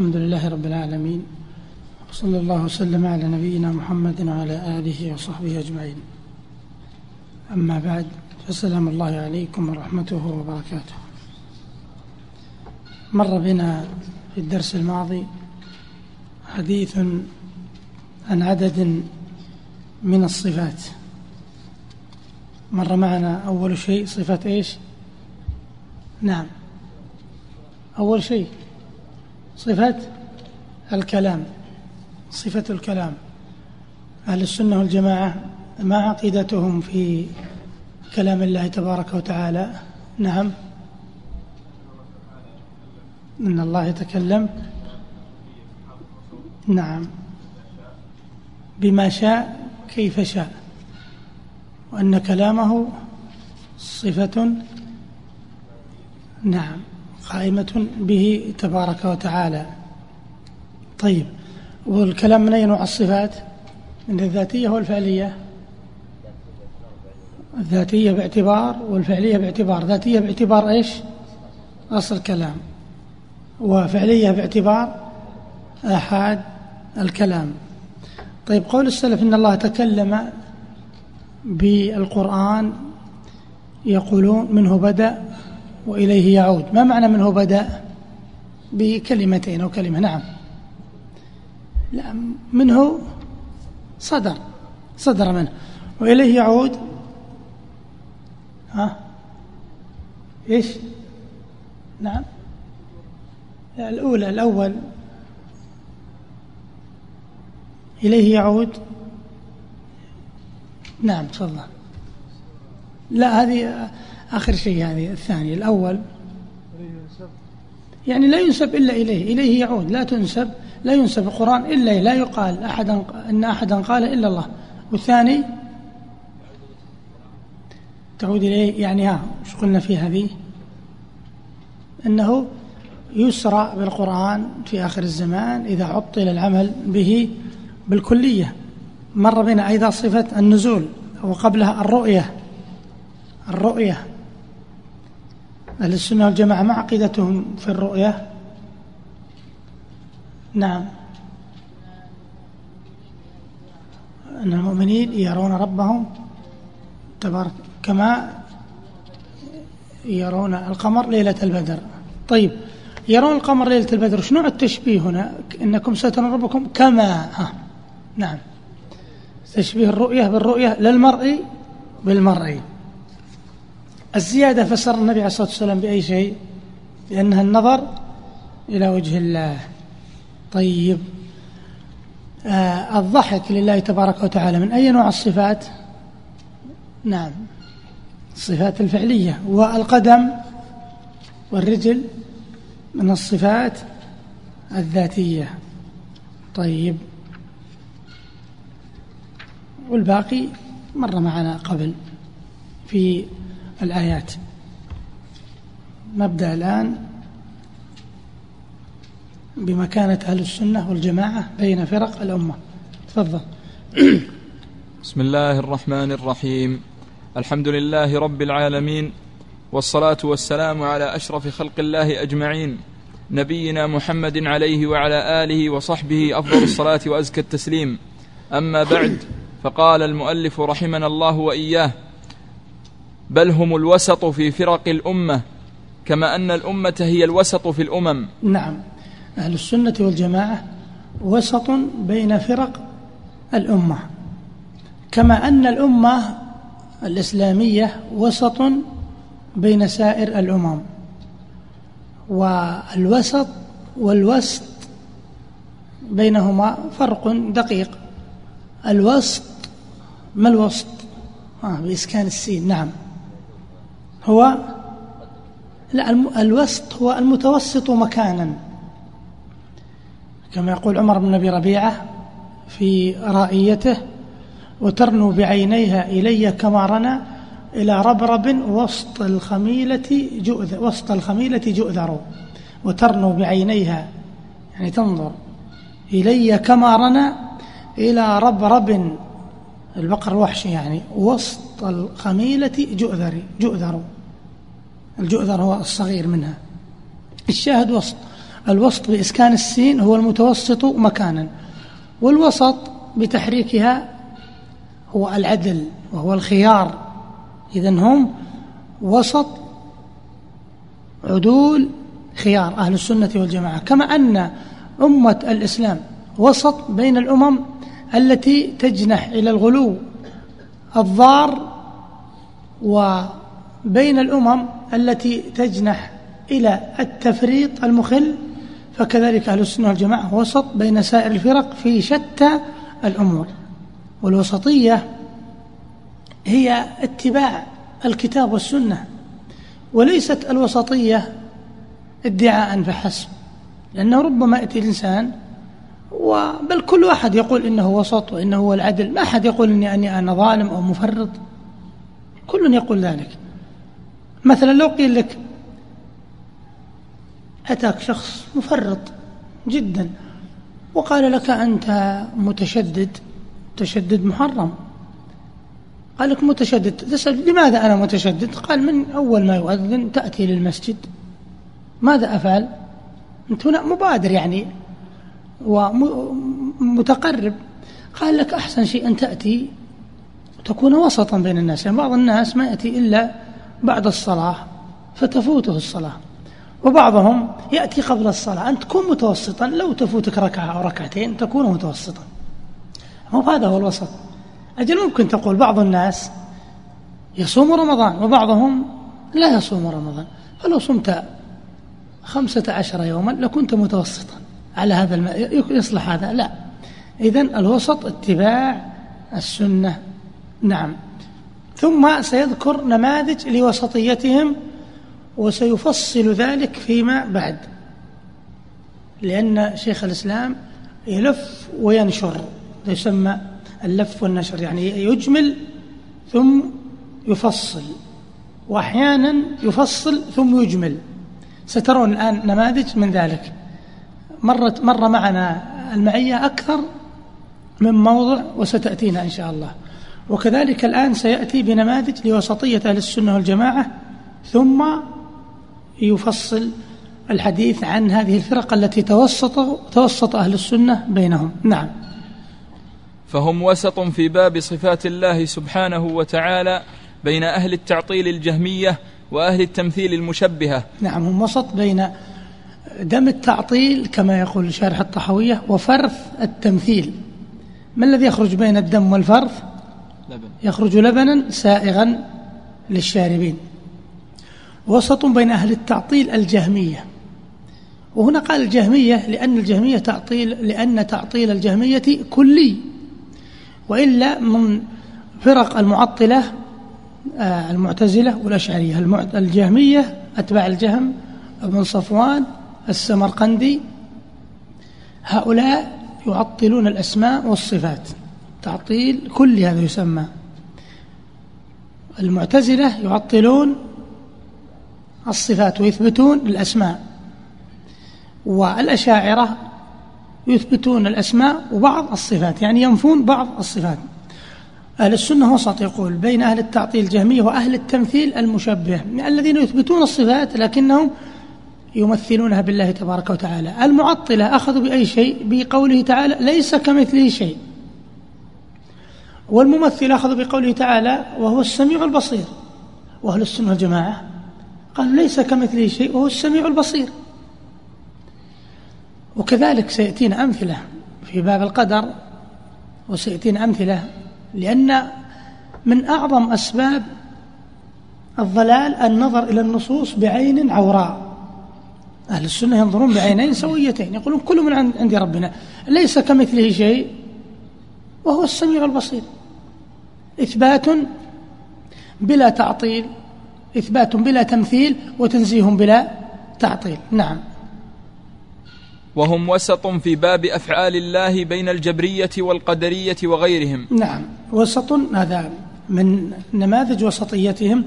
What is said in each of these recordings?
الحمد لله رب العالمين وصلى الله وسلم على نبينا محمد وعلى آله وصحبه أجمعين. أما بعد فسلام الله عليكم ورحمته وبركاته. مر بنا في الدرس الماضي حديث عن عدد من الصفات. مر معنا أول شيء صفة إيش؟ نعم. أول شيء صفة الكلام صفة الكلام. أهل السنة والجماعة ما عقيدتهم في كلام الله تبارك وتعالى؟ نعم. إن الله يتكلم. نعم. بما شاء كيف شاء. وأن كلامه صفة. نعم. قائمة به تبارك وتعالى. طيب والكلام من أي نوع الصفات من الذاتية والفعلية. الذاتية باعتبار والفعلية باعتبار. ذاتية باعتبار إيش؟ أصل الكلام. وفعلية باعتبار آحاد الكلام. طيب قول السلف إن الله تكلم بالقرآن يقولون منه بدأ وإليه يعود. ما معنى منه بدأ؟ بكلمتين أو كلمة. نعم. لا منه صدر. صدر منه. وإليه يعود. ها؟ إيش؟ نعم. الأولى الأول. إليه يعود. نعم تفضل. لا هذه آخر شيء هذه الثانية الأول يعني لا ينسب إلا إليه إليه يعود لا تنسب لا ينسب القرآن إلا لا يقال أحدا إن أحدا قال إلا الله. والثاني تعود إليه يعني ها وش قلنا في هذه؟ أنه يسرع بالقرآن في آخر الزمان إذا عطل العمل به بالكلية. مر بنا أيضا صفة النزول وقبلها الرؤية الرؤية. أهل السنة والجماعة ما عقيدتهم في الرؤية؟ نعم. أن المؤمنين يرون ربهم تبارك كما يرون القمر ليلة البدر. طيب يرون القمر ليلة البدر شنو التشبيه هنا؟ إنكم سترون ربكم كما. ها نعم. تشبيه الرؤية بالرؤية للمرء بالمرء. الزيادة فسر النبي عليه الصلاة والسلام بأي شيء؟ لأنها النظر إلى وجه الله. طيب. آه الضحك لله تبارك وتعالى من أي نوع الصفات؟ نعم. الصفات الفعلية. والقدم والرجل من الصفات الذاتية. طيب. والباقي مر معنا قبل في الآيات. نبدأ الآن بمكانة أهل السنة والجماعة بين فرق الأمة. تفضل. بسم الله الرحمن الرحيم. الحمد لله رب العالمين والصلاة والسلام على أشرف خلق الله أجمعين نبينا محمد عليه وعلى آله وصحبه أفضل الصلاة وأزكى التسليم. أما بعد فقال المؤلف رحمنا الله وإياه بل هم الوسط في فرق الأمة كما أن الأمة هي الوسط في الأمم. نعم. أهل السنة والجماعة وسط بين فرق الأمة. كما أن الأمة الإسلامية وسط بين سائر الأمم. والوسط والوسط بينهما فرق دقيق. الوسط ما الوسط؟ آه بإسكان السين. نعم. هو لا الوسط هو المتوسط مكانا. كما يقول عمر بن أبي ربيعة في رائيته وترنو بعينيها إلي كما رنى إلى ربرب وسط الخميلة جؤذر وسط الخميلة جؤذر. وترنو بعينيها يعني تنظر إلي كما رنى إلى ربرب البقر الوحشي يعني وسط الخميلة جؤذر جؤذر. الجؤذر هو الصغير منها. الشاهد وسط. الوسط بإسكان السين هو المتوسط مكانا. والوسط بتحريكها هو العدل وهو الخيار. إذا هم وسط عدول خيار أهل السنة والجماعة. كما أن أمة الإسلام وسط بين الأمم التي تجنح إلى الغلو الضار وبين الأمم التي تجنح إلى التفريط المخل فكذلك أهل السنة والجماعة وسط بين سائر الفرق في شتى الأمور. والوسطية هي اتباع الكتاب والسنة وليست الوسطية ادعاء فحسب لأنه ربما يأتي الإنسان بل كل واحد يقول إنه وسط وإنه هو العدل. ما أحد يقول إني أني أنا ظالم أو مفرط. كل يقول ذلك. مثلا لو قيل لك أتاك شخص مفرط جدا وقال لك أنت متشدد تشدد محرم. قال لك متشدد. تسأل لماذا أنا متشدد؟ قال من أول ما يؤذن تأتي للمسجد. ماذا أفعل؟ أنت هنا مبادر يعني. ومتقرب. قال لك أحسن شيء أن تأتي تكون وسطا بين الناس. يعني بعض الناس ما يأتي إلا بعد الصلاة فتفوته الصلاة. وبعضهم يأتي قبل الصلاة. أن تكون متوسطا. لو تفوتك ركعة أو ركعتين تكون متوسطا. مو هذا هو الوسط. أجل ممكن تقول بعض الناس يصوم رمضان وبعضهم لا يصوم رمضان. فلو صمت خمسة عشر يوما لكنت متوسطا. على هذا الم... يصلح هذا. لا. إذن الوسط اتباع السنة. نعم. ثم سيذكر نماذج لوسطيتهم وسيفصل ذلك فيما بعد. لأن شيخ الإسلام يلف وينشر. يسمى اللف والنشر يعني يجمل ثم يفصل. وأحيانا يفصل ثم يجمل. سترون الآن نماذج من ذلك. مرت مر معنا المعية أكثر من موضع وستأتينا إن شاء الله. وكذلك الآن سيأتي بنماذج لوسطية أهل السنة والجماعة ثم يفصل الحديث عن هذه الفرق التي توسط توسط أهل السنة بينهم. نعم. فهم وسط في باب صفات الله سبحانه وتعالى بين أهل التعطيل الجهمية وأهل التمثيل المشبهة. نعم هم وسط بين دم التعطيل كما يقول شارح الطحوية وفرث التمثيل. ما الذي يخرج بين الدم والفرث؟ لبن. يخرج لبنا سائغا للشاربين. وسط بين أهل التعطيل الجهمية. وهنا قال الجهمية لأن الجهمية تعطيل لأن تعطيل الجهمية كلي. وإلا من فرق المعطلة آه، المعتزلة والأشعرية. الجهمية أتباع الجهم ابن صفوان السمرقندي هؤلاء يعطلون الأسماء والصفات. تعطيل كل هذا يسمى. المعتزلة يعطلون الصفات ويثبتون الأسماء. والأشاعرة يثبتون الأسماء وبعض الصفات يعني ينفون بعض الصفات. أهل السنة وسط يقول بين أهل التعطيل الجهمية وأهل التمثيل المشبه الذين يثبتون الصفات لكنهم يمثلونها بالله تبارك وتعالى. المعطلة أخذوا بأي شيء؟ بقوله تعالى ليس كمثله شيء. والممثل أخذوا بقوله تعالى وهو السميع البصير. وأهل السنة والجماعة قالوا ليس كمثله شيء وهو السميع البصير. وكذلك سيأتينا أمثلة في باب القدر وسيأتينا أمثلة لأن من أعظم أسباب الضلال النظر إلى النصوص بعين عوراء. أهل السنة ينظرون بعينين سويتين يقولون كل من عند ربنا ليس كمثله شيء وهو السميع البصير. إثبات بلا تعطيل إثبات بلا تمثيل وتنزيه بلا تعطيل. نعم. وهم وسط في باب أفعال الله بين الجبرية والقدرية وغيرهم. نعم. وسط هذا من نماذج وسطيتهم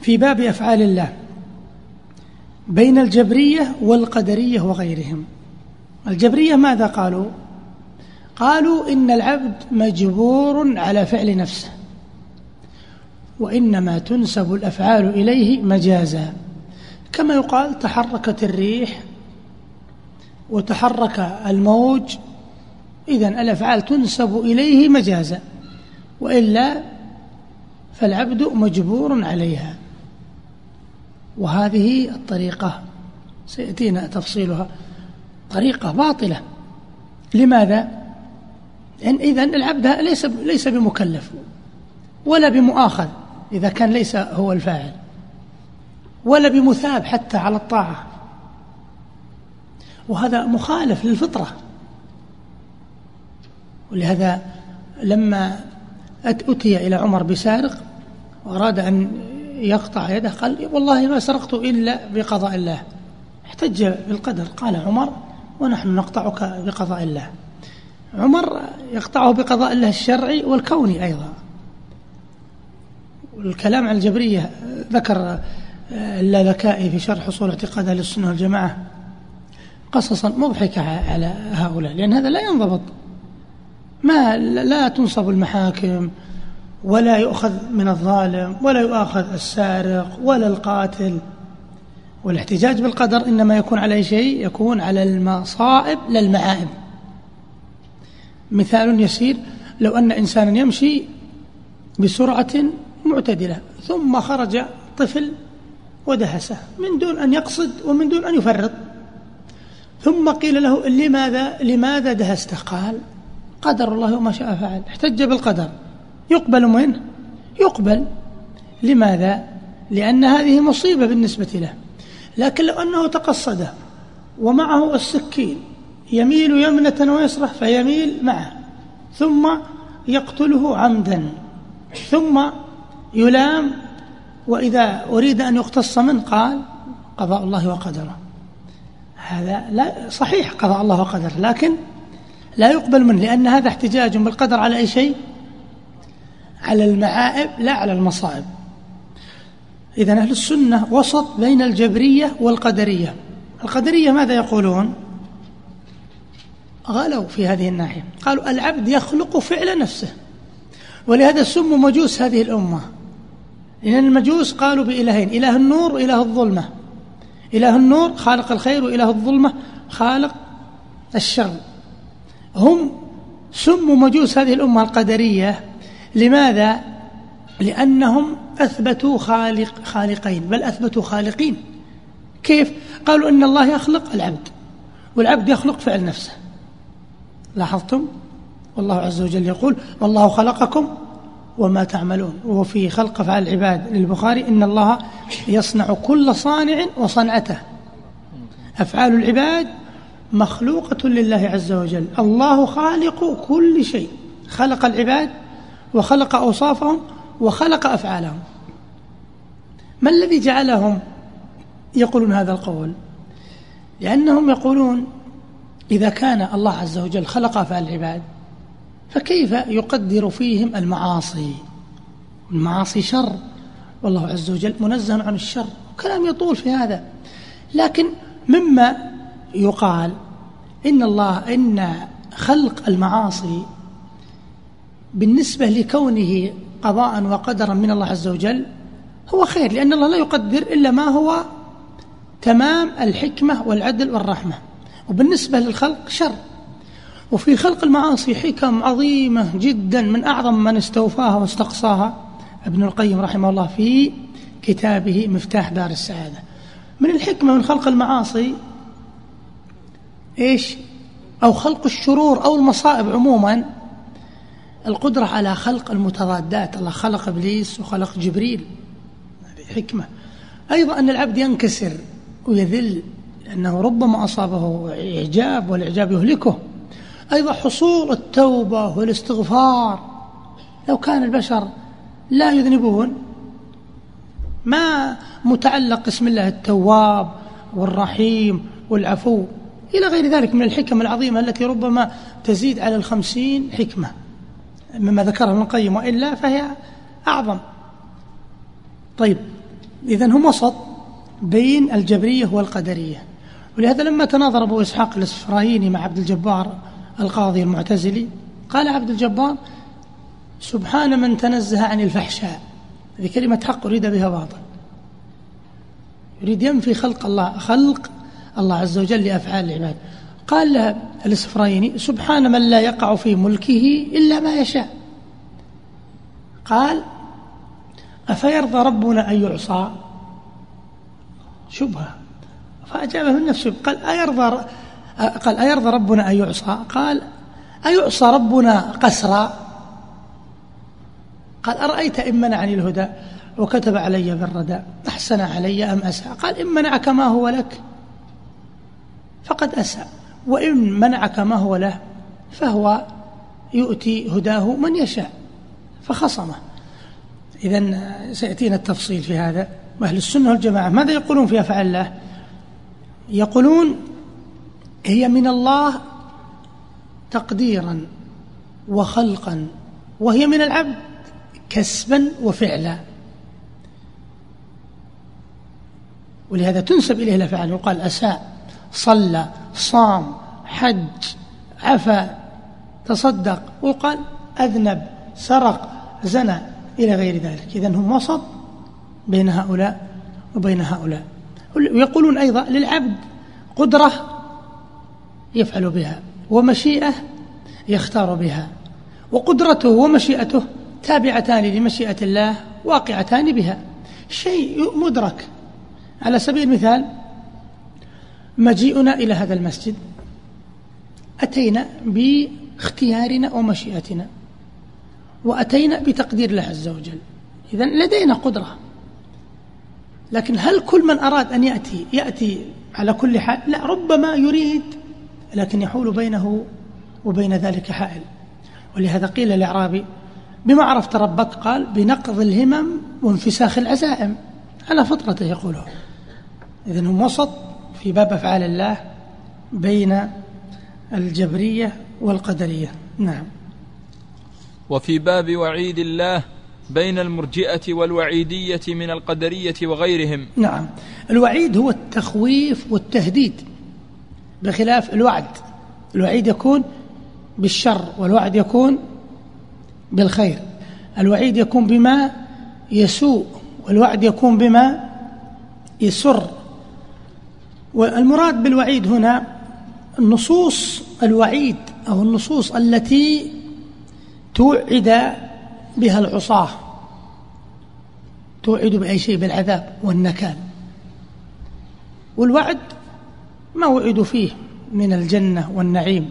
في باب أفعال الله. بين الجبرية والقدرية وغيرهم. الجبرية ماذا قالوا؟ قالوا إن العبد مجبور على فعل نفسه وإنما تنسب الأفعال إليه مجازا. كما يقال تحركت الريح وتحرك الموج إذا الأفعال تنسب إليه مجازا وإلا فالعبد مجبور عليها. وهذه الطريقة سيأتينا تفصيلها. طريقة باطلة. لماذا؟ لأن إذا العبد ليس ليس بمكلف ولا بمؤاخذ إذا كان ليس هو الفاعل ولا بمثاب حتى على الطاعة. وهذا مخالف للفطرة. ولهذا لما أتي إلى عمر بسارق وأراد أن يقطع يده قال والله ما سرقت إلا بقضاء الله. احتج بالقدر قال عمر ونحن نقطعك بقضاء الله. عمر يقطعه بقضاء الله الشرعي والكوني أيضا. والكلام عن الجبرية ذكر اللالكائي في شرح أصول اعتقاد أهل السنة والجماعة. قصصا مضحكة على هؤلاء لأن هذا لا ينضبط. ما لا تنصب المحاكم ولا يؤخذ من الظالم ولا يؤاخذ السارق ولا القاتل. والاحتجاج بالقدر إنما يكون على شيء؟ يكون على المصائب لا المعائب. مثال يسير لو أن إنسانا يمشي بسرعة معتدلة ثم خرج طفل ودهسه من دون أن يقصد ومن دون أن يفرط. ثم قيل له لماذا لماذا دهسته؟ قال قدر الله وما شاء فعل. احتج بالقدر. يقبل منه يقبل. لماذا؟ لأن هذه مصيبة بالنسبة له. لكن لو أنه تقصده ومعه السكين يميل يمنة ويسرة فيميل معه. ثم يقتله عمدا. ثم يلام وإذا أريد أن يقتص منه قال قضاء الله وقدره. هذا لا صحيح قضاء الله وقدره لكن لا يقبل منه لأن هذا احتجاج بالقدر على أي شيء؟ على المعائب لا على المصائب. إذا أهل السنة وسط بين الجبرية والقدرية. القدرية ماذا يقولون؟ غلوا في هذه الناحية. قالوا العبد يخلق فعل نفسه ولهذا سموا مجوس هذه الأمة. لأن المجوس قالوا بإلهين إله النور وإله الظلمة. إله النور خالق الخير وإله الظلمة خالق الشر. هم سموا مجوس هذه الأمة القدرية لماذا؟ لأنهم أثبتوا خالق خالقين بل أثبتوا خالقين كيف؟ قالوا إن الله يخلق العبد والعبد يخلق فعل نفسه لاحظتم؟ والله عز وجل يقول والله خلقكم وما تعملون وفي خلق أفعال العباد للبخاري إن الله يصنع كل صانع وصنعته أفعال العباد مخلوقة لله عز وجل الله خالق كل شيء خلق العباد وخلق أوصافهم وخلق أفعالهم. ما الذي جعلهم يقولون هذا القول؟ لأنهم يقولون إذا كان الله عز وجل خلق أفعال العباد فكيف يقدر فيهم المعاصي؟ المعاصي شر. والله عز وجل منزه عن الشر كلام يطول في هذا. لكن مما يقال إن الله إن خلق المعاصي بالنسبة لكونه قضاء وقدرا من الله عز وجل هو خير لأن الله لا يقدر إلا ما هو تمام الحكمة والعدل والرحمة. وبالنسبة للخلق شر. وفي خلق المعاصي حكم عظيمة جدا من أعظم من استوفاها واستقصاها ابن القيم رحمه الله في كتابه مفتاح دار السعادة. من الحكمة من خلق المعاصي إيش؟ أو خلق الشرور أو المصائب عموما القدرة على خلق المتضادات. الله خلق إبليس وخلق جبريل. حكمة. أيضا أن العبد ينكسر ويذل لأنه ربما أصابه إعجاب والإعجاب يهلكه. أيضا حصول التوبة والاستغفار. لو كان البشر لا يذنبون ما متعلق اسم الله التواب والرحيم والعفو إلى غير ذلك من الحكم العظيمة التي ربما تزيد على الخمسين حكمة. مما ذكره ابن القيم وإلا فهي أعظم. طيب إذا هم وسط بين الجبرية والقدرية. ولهذا لما تناظر أبو إسحاق الإسفرايني مع عبد الجبار القاضي المعتزلي قال عبد الجبار سبحان من تنزه عن الفحشاء. هذه كلمة حق أريد بها باطل. يريد ينفي خلق الله خلق الله عز وجل لأفعال العباد. قال الإسفرايني سبحان من لا يقع في ملكه إلا ما يشاء. قال أفيرضى ربنا أن يعصى؟ شبهة. فأجابه من نفسه قال أيرضى قال أيرضى ربنا أن يعصى؟ قال أيعصى ربنا قسرا؟ قال أرأيت إن منعني الهدى وكتب علي بالردى؟ أحسن علي أم أساء؟ قال إن منعك ما هو لك فقد أساء. وإن منعك ما هو له فهو يؤتي هداه من يشاء فخصمه. إذا سيأتينا التفصيل في هذا. أهل السنة والجماعة ماذا يقولون في أفعال الله؟ يقولون هي من الله تقديرا وخلقا وهي من العبد كسبا وفعلا. ولهذا تنسب إليه الأفعال يقال أساء صلى صام حج عفا تصدق وقال أذنب سرق زنى إلى غير ذلك. إذن هم وسط بين هؤلاء وبين هؤلاء. ويقولون أيضا للعبد قدرة يفعل بها ومشيئة يختار بها وقدرته ومشيئته تابعتان لمشيئة الله واقعتان بها. شيء مدرك. على سبيل المثال مجيئنا إلى هذا المسجد. أتينا باختيارنا ومشيئتنا وأتينا بتقدير الله عز وجل. إذا لدينا قدرة. لكن هل كل من أراد أن يأتي يأتي على كل حال؟ لا ربما يريد لكن يحول بينه وبين ذلك حائل. ولهذا قيل للأعرابي بما عرفت ربك؟ قال بنقض الهمم وانفساخ العزائم. على فطرته يقوله. إذن هم وسط في باب أفعال الله بين الجبرية والقدرية. نعم. وفي باب وعيد الله بين المرجئة والوعيدية من القدرية وغيرهم. نعم. الوعيد هو التخويف والتهديد بخلاف الوعد. الوعيد يكون بالشر والوعد يكون بالخير. الوعيد يكون بما يسوء والوعد يكون بما يسر. والمراد بالوعيد هنا النصوص الوعيد أو النصوص التي توعد بها العصاة. توعد بأي شيء؟ بالعذاب والنكال. والوعد ما وعدوا فيه من الجنة والنعيم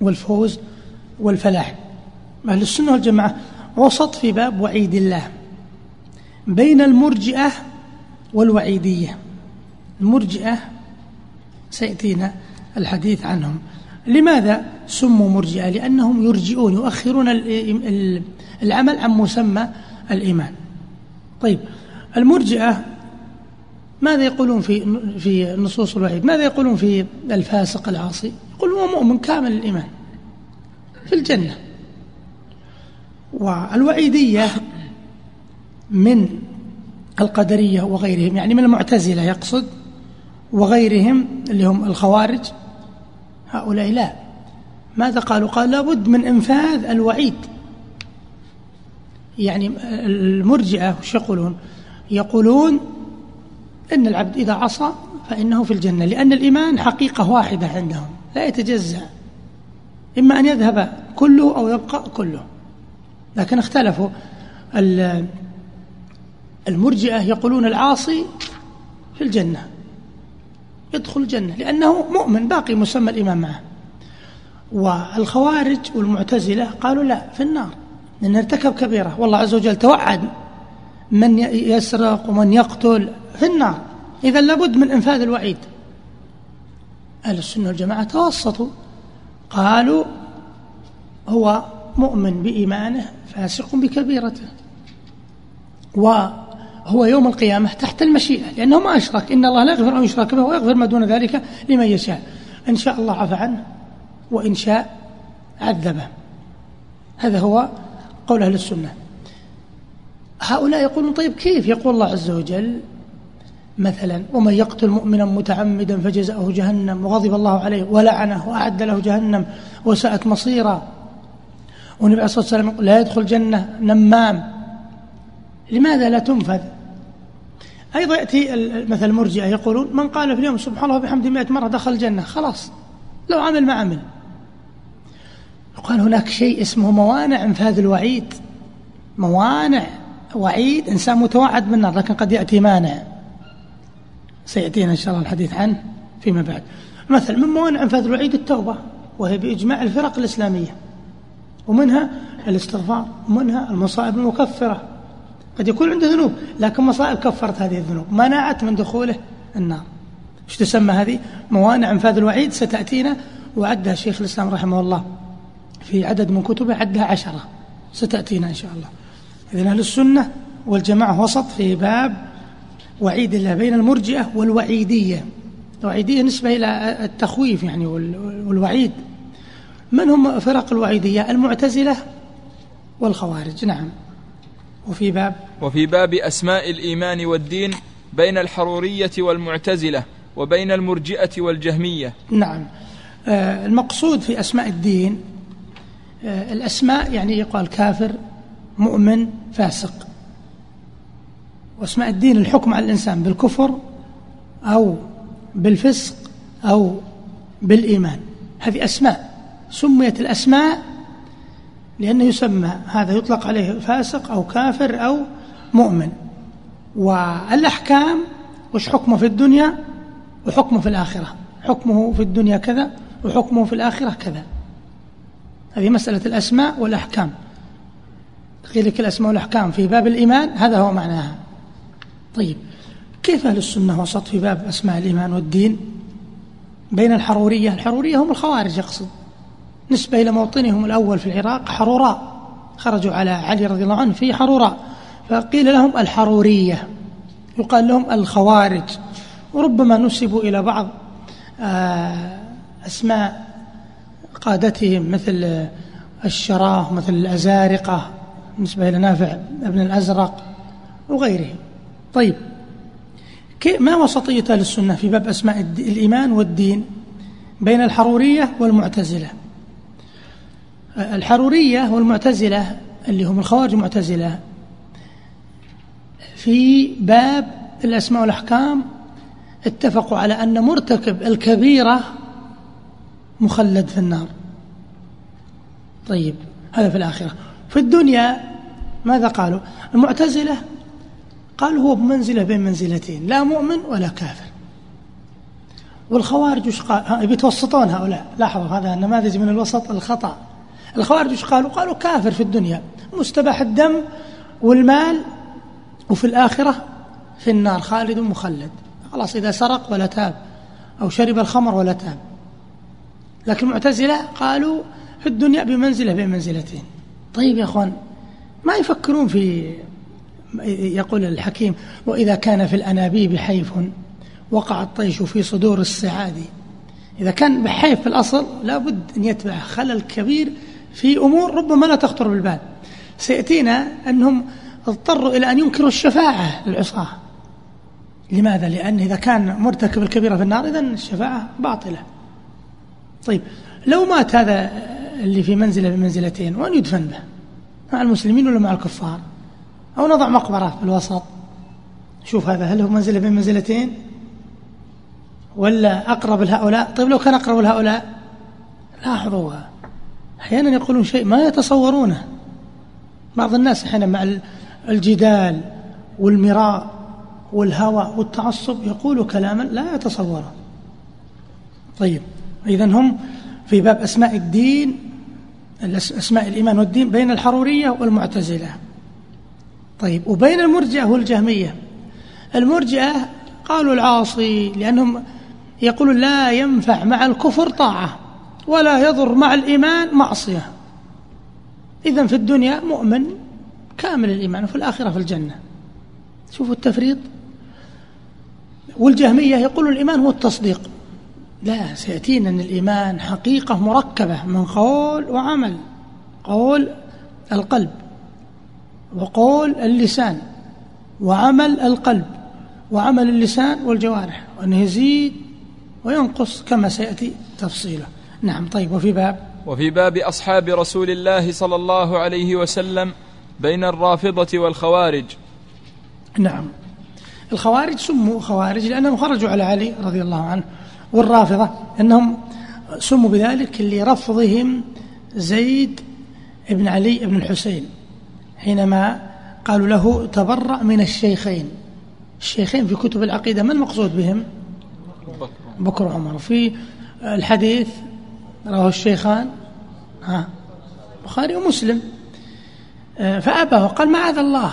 والفوز والفلاح. أهل السنة والجماعة وسط في باب وعيد الله بين المرجئة والوعيدية. المرجئة سيأتينا الحديث عنهم. لماذا سموا مرجئة؟ لأنهم يرجئون يؤخرون العمل عن مسمى الإيمان. طيب المرجئة ماذا يقولون في في نصوص الوعيد ماذا يقولون في الفاسق العاصي؟ يقولون هو مؤمن كامل الإيمان في الجنة. والوعيدية من القدرية وغيرهم يعني من المعتزلة يقصد وغيرهم اللي هم الخوارج هؤلاء لا. ماذا قالوا؟ قال لابد من إنفاذ الوعيد. يعني المرجئة وش يقولون؟ يقولون إن العبد إذا عصى فإنه في الجنة لأن الإيمان حقيقة واحدة عندهم لا يتجزأ. إما أن يذهب كله أو يبقى كله. لكن اختلفوا. المرجئة يقولون العاصي في الجنة. يدخل الجنة لأنه مؤمن باقي مسمى الإمام معه. والخوارج والمعتزلة قالوا لا في النار لأن ارتكب كبيرة. والله عز وجل توعد من يسرق ومن يقتل في النار. إذا لابد من إنفاذ الوعيد. أهل السنة والجماعة توسطوا قالوا هو مؤمن بإيمانه فاسق بكبيرته. وهو يوم القيامة تحت المشيئة لأنه ما أشرك. إن الله لا يغفر أن يشرك به ويغفر ما دون ذلك لمن يشاء. إن شاء الله عفى عنه وإن شاء عذبه. هذا هو قول أهل السنة. هؤلاء يقولون طيب كيف يقول الله عز وجل؟ مثلا ومن يقتل مؤمنا متعمدا فجزاؤه جهنم وغضب الله عليه ولعنه وأعد له جهنم وساءت مصيرا. والنبي عليه الصلاة والسلام لا يدخل جنة نمام. لماذا لا تنفذ؟ أيضا يأتي مثل المرجئة يقولون من قال في اليوم سبحان الله وبحمده مئة مرة دخل الجنة. خلاص لو عمل ما عمل. يقال هناك شيء اسمه موانع إنفاذ الوعيد. موانع وعيد إنسان متوعد بالنار لكن قد يأتي مانع. سيأتينا إن شاء الله الحديث عنه فيما بعد. مثلا من موانع إنفاذ الوعيد؟ التوبة وهي بإجماع الفرق الإسلامية ومنها الاستغفار ومنها المصائب المكفرة. قد يكون عنده ذنوب لكن مصائب كفرت هذه الذنوب. منعت من دخوله النار. إيش تسمى هذه؟ موانع انفاذ الوعيد ستأتينا وعدها شيخ الإسلام رحمه الله في عدد من كتبه عدها عشرة. ستأتينا إن شاء الله. إذن أهل السنة والجماعة وسط في باب وعيد الله بين المرجئة والوعيدية. الوعيدية نسبة إلى التخويف يعني والوعيد. من هم فرق الوعيدية؟ المعتزلة والخوارج. نعم. وفي باب وفي باب أسماء الإيمان والدين بين الحرورية والمعتزلة وبين المرجئة والجهمية. نعم. آه، المقصود في أسماء الدين آه، الأسماء يعني يقال كافر مؤمن فاسق. وأسماء الدين الحكم على الإنسان بالكفر أو بالفسق أو بالإيمان. هذه أسماء. سميت الأسماء لأنه يسمى هذا يطلق عليه فاسق أو كافر أو مؤمن. والأحكام وش حكمه في الدنيا؟ وحكمه في الآخرة. حكمه في الدنيا كذا وحكمه في الآخرة كذا. هذه مسألة الأسماء والأحكام. قيل لك الأسماء والأحكام في باب الإيمان هذا هو معناها. طيب كيف أهل السنة وسط في باب أسماء الإيمان والدين؟ بين الحرورية الحرورية هم الخوارج يقصد. نسبة إلى موطنهم الأول في العراق حروراء خرجوا على علي رضي الله عنه في حروراء فقيل لهم الحرورية يقال لهم الخوارج وربما نسبوا إلى بعض آه، أسماء قادتهم مثل الشراه مثل الأزارقة بالنسبة إلى نافع ابن الأزرق وغيره طيب ما وسطية السنة في باب أسماء الإيمان والدين بين الحرورية والمعتزلة؟ الحرورية والمعتزلة اللي هم الخوارج المعتزلة. في باب الأسماء والأحكام اتفقوا على أن مرتكب الكبيرة مخلد في النار. طيب هذا في الآخرة. في الدنيا ماذا قالوا؟ المعتزلة قالوا هو بمنزلة بين منزلتين لا مؤمن ولا كافر. والخوارج وش قال بيتوسطون هؤلاء. لاحظوا هذا نماذج من الوسط؟ الخطأ. الخوارج وش قالوا قالوا كافر في الدنيا مستباح الدم والمال وفي الآخرة في النار خالد مخلد. خلاص إذا سرق ولا تاب أو شرب الخمر ولا تاب. لكن المعتزلة قالوا في الدنيا بمنزلة بين منزلتين طيب يا أخوان ما يفكرون في يقول الحكيم وإذا كان في الأنابيب حيف وقع الطيش في صدور السعاد إذا كان بحيف في الأصل لابد أن يتبع خلل كبير في أمور ربما لا تخطر بالبال. سيأتينا أنهم اضطروا إلى أن ينكروا الشفاعة للعصاة. لماذا؟ لأن إذا كان مرتكب الكبيرة في النار إذن الشفاعة باطلة. طيب لو مات هذا اللي في منزلة بمنزلتين وأن يدفن به؟ مع المسلمين ولا مع الكفار؟ أو نضع مقبرة في الوسط؟ شوف هذا هل هو منزلة بين منزلتين؟ ولا أقرب لهؤلاء طيب لو كان أقرب لهؤلاء لاحظوا أحيانا يقولون شيء ما يتصورونه. بعض الناس أحيانا مع الجدال والمراء والهوى والتعصب يقول كلاما لا يتصوره. طيب إذا هم في باب أسماء الدين أسماء الإيمان والدين بين الحرورية والمعتزلة. طيب وبين المرجئة والجهمية. المرجئة قالوا العاصي لأنهم يقولون لا ينفع مع الكفر طاعة. ولا يضر مع الإيمان معصية. إذا في الدنيا مؤمن كامل الإيمان وفي الآخرة في الجنة. شوفوا التفريط. والجهمية يقولون الإيمان هو التصديق. لا سيأتينا أن الإيمان حقيقة مركبة من قول وعمل قول القلب وقول اللسان وعمل القلب وعمل اللسان والجوارح وأنه يزيد وينقص كما سيأتي تفصيله نعم طيب وفي باب؟ وفي باب أصحاب رسول الله صلى الله عليه وسلم بين الرافضة والخوارج. نعم. الخوارج سموا خوارج لأنهم خرجوا على علي رضي الله عنه والرافضة أنهم سموا بذلك لرفضهم زيد بن علي بن الحسين حينما قالوا له تبرأ من الشيخين. الشيخين في كتب العقيدة ما المقصود بهم؟ بكر وعمر في الحديث رواه الشيخان. ها. البخاري ومسلم. آه، فأبى وقال معاذ الله.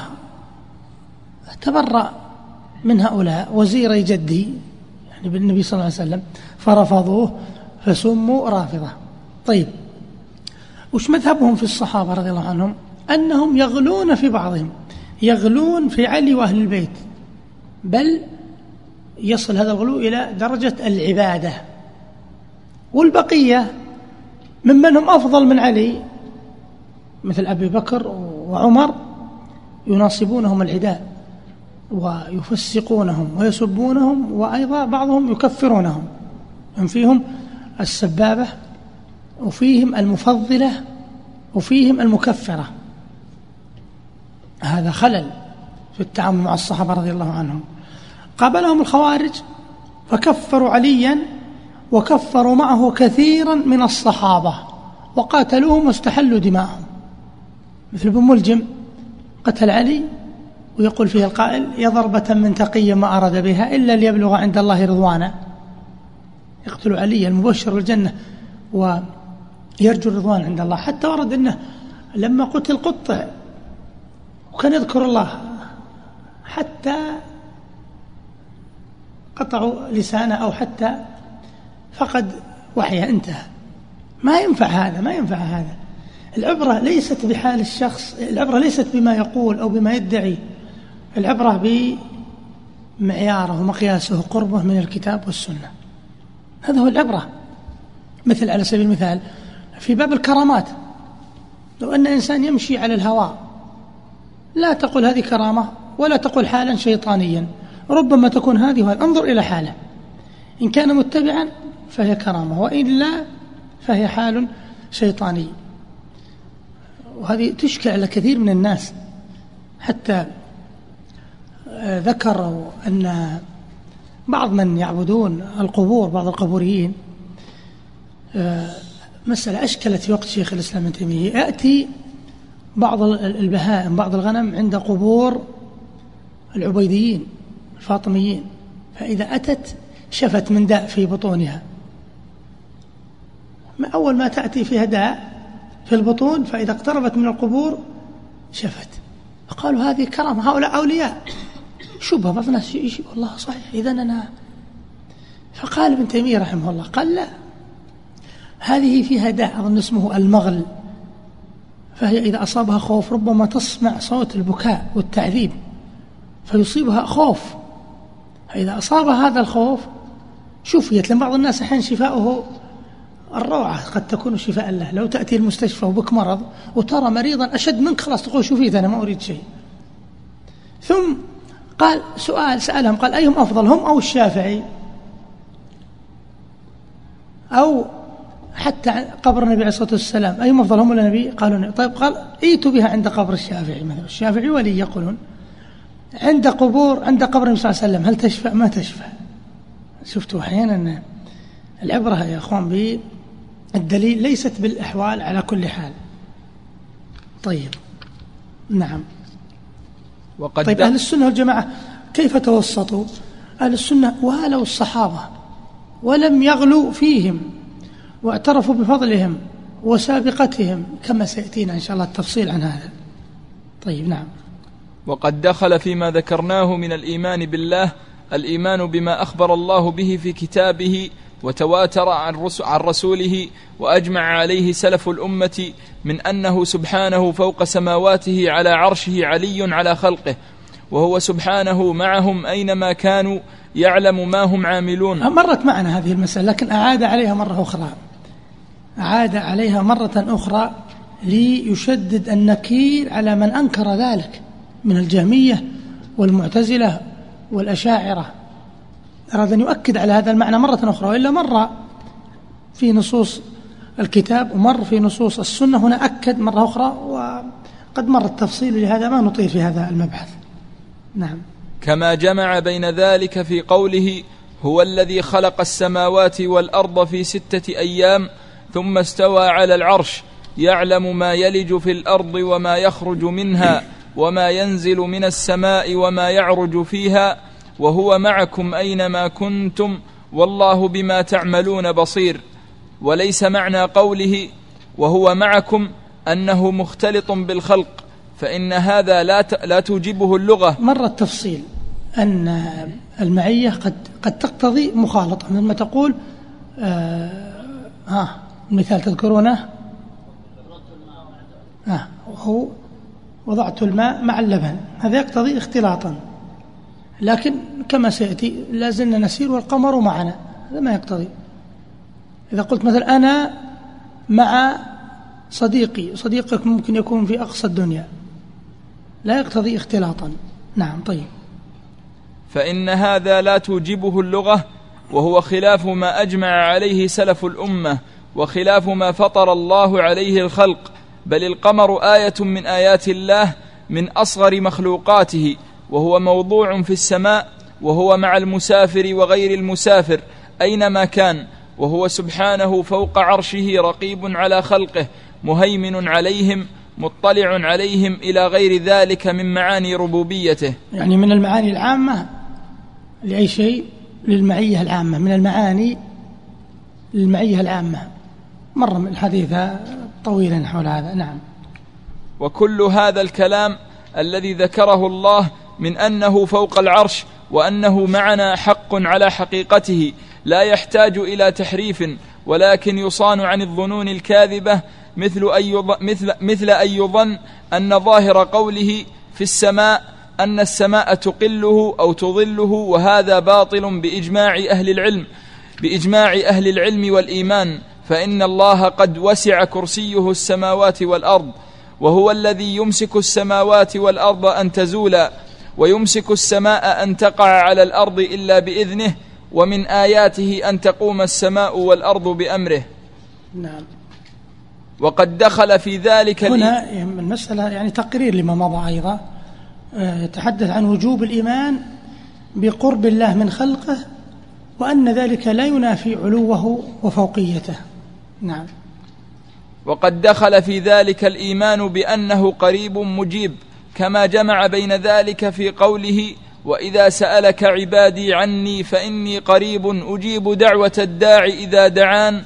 تبرأ من هؤلاء وزيري جدي يعني بالنبي صلى الله عليه وسلم فرفضوه فسموا رافضة. طيب. وش مذهبهم في الصحابة رضي الله عنهم؟ أنهم يغلون في بعضهم. يغلون في علي وأهل البيت. بل يصل هذا الغلو إلى درجة العبادة. والبقية ممن هم أفضل من علي مثل أبي بكر وعمر يناصبونهم العداء ويفسقونهم ويسبونهم وأيضا بعضهم يكفرونهم هم فيهم السبابة وفيهم المفضلة وفيهم المكفرة. هذا خلل في التعامل مع الصحابة رضي الله عنهم. قابلهم الخوارج فكفروا عليا وكفروا معه كثيرا من الصحابة وقاتلوهم واستحلوا دماءهم. مثل ابن ملجم قتل علي ويقول فيه القائل يا ضربة من تقي ما أراد بها إلا ليبلغ عند الله رضوانا. يقتل علي المبشر بالجنة ويرجو الرضوان عند الله. حتى ورد أنه لما قتل قطع وكان يذكر الله حتى قطعوا لسانه أو حتى فقد وحيه انتهى. ما ينفع هذا ما ينفع هذا. العبرة ليست بحال الشخص العبرة ليست بما يقول أو بما يدعي. العبرة بمعياره ومقياسه قربه من الكتاب والسنة. هذا هو العبرة. مثل على سبيل المثال في باب الكرامات. لو أن إنسان يمشي على الهواء لا تقول هذه كرامة ولا تقول حالا شيطانيا. ربما تكون هذه انظر إلى حاله. إن كان متبعا فهي كرامة وإلا فهي حال شيطاني. وهذه تشكل على كثير من الناس. حتى آه، ذكروا أن بعض من يعبدون القبور بعض القبوريين آه، مسألة أشكلت في وقت شيخ الإسلام ابن تيمية. يأتي بعض البهائم بعض الغنم عند قبور العبيديين الفاطميين. فإذا أتت شفت من داء في بطونها. ما أول ما تأتي فيها داء في البطون فإذا اقتربت من القبور شفت. فقالوا هذه كرامة هؤلاء أولياء. شبهة بعض الناس والله صحيح إذا أنا. فقال ابن تيمية رحمه الله قال لا. هذه فيها داء أظن اسمه المغل. فهي إذا أصابها خوف ربما تسمع صوت البكاء والتعذيب فيصيبها خوف. فإذا أصاب هذا الخوف شفيت لأن بعض الناس أحيانا شفاؤه الروعة قد تكون شفاء له. لو تأتي المستشفى وبك مرض وترى مريضا أشد منك خلاص تقول شفيت أنا ما أريد شيء. ثم قال سؤال سألهم قال أيهم أفضل هم أو الشافعي؟ أو حتى قبر النبي عليه الصلاة والسلام أيهم أفضل هم النبي قالوا طيب قال إيتوا بها عند قبر الشافعي. مثلا الشافعي ولي يقولون عند قبور عند قبر النبي صلى الله عليه وسلم هل تشفى؟ ما تشفى. شفتوا أحيانا العبرة يا أخوان الدليل ليست بالأحوال على كل حال. طيب. نعم. وقد طيب أهل السنة والجماعة كيف توسطوا؟ أهل السنة والوا الصحابة ولم يغلوا فيهم واعترفوا بفضلهم وسابقتهم كما سيأتينا إن شاء الله التفصيل عن هذا. طيب نعم. وقد دخل فيما ذكرناه من الإيمان بالله الإيمان بما أخبر الله به في كتابه وتواتر عن, عن رسوله وأجمع عليه سلف الأمة من أنه سبحانه فوق سماواته على عرشه علي على خلقه وهو سبحانه معهم أينما كانوا يعلم ما هم عاملون. مرت معنا هذه المسألة لكن أعاد عليها مرة أخرى. أعاد عليها مرة أخرى ليشدد النكير على من أنكر ذلك من الجهمية والمعتزلة والأشاعرة. أراد أن يؤكد على هذا المعنى مرة أخرى وإلا مر في نصوص الكتاب ومر في نصوص السنة هنا أكد مرة أخرى وقد مر التفصيل لهذا ما نطيل في هذا المبحث. نعم. كما جمع بين ذلك في قوله هو الذي خلق السماوات والأرض في ستة أيام ثم استوى على العرش يعلم ما يلج في الأرض وما يخرج منها وما ينزل من السماء وما يعرج فيها وهو معكم أينما كنتم والله بما تعملون بصير. وليس معنى قوله وهو معكم أنه مختلط بالخلق فإن هذا لا لا توجبه اللغة. مر التفصيل أن المعية قد قد تقتضي مخالطة. لما تقول آه ها مثال تذكرونه؟ آه وضعت الماء مع اللبن. هذا يقتضي اختلاطا. لكن كما سيأتي لازلنا نسير والقمر معنا. هذا ما يقتضي. إذا قلت مثلا أنا مع صديقي صديقك ممكن يكون في أقصى الدنيا. لا يقتضي اختلاطا. نعم طيب. فإن هذا لا توجبه اللغة وهو خلاف ما أجمع عليه سلف الأمة وخلاف ما فطر الله عليه الخلق. بل القمر آية من آيات الله من أصغر مخلوقاته. وهو موضوع في السماء وهو مع المسافر وغير المسافر أينما كان وهو سبحانه فوق عرشه رقيب على خلقه مهيمن عليهم مطلع عليهم إلى غير ذلك من معاني ربوبيته. يعني من المعاني العامة لأي شيء؟ للمعية العامة. من المعاني للمعية العامة. مر من الحديث طويلا حول هذا. نعم. وكل هذا الكلام الذي ذكره الله من أنه فوق العرش وأنه معنا حق على حقيقته لا يحتاج إلى تحريف ولكن يصان عن الظنون الكاذبة مثل أن مثل مثل أن يظن أن ظاهر قوله في السماء أن السماء تقله أو تظله وهذا باطل بإجماع أهل العلم بإجماع أهل العلم والإيمان فإن الله قد وسع كرسيه السماوات والأرض وهو الذي يمسك السماوات والأرض أن تزولا ويمسك السماء أن تقع على الأرض إلا بإذنه ومن آياته أن تقوم السماء والأرض بأمره. نعم. وقد دخل في ذلك هنا المساله يعني تقرير لما مضى أيضا آه، يتحدث عن وجوب الإيمان بقرب الله من خلقه وأن ذلك لا ينافي علوه وفوقيته. نعم. وقد دخل في ذلك الإيمان بأنه قريب مجيب. كما جمع بين ذلك في قوله وإذا سألك عبادي عني فإني قريب أجيب دعوة الداع إذا دعان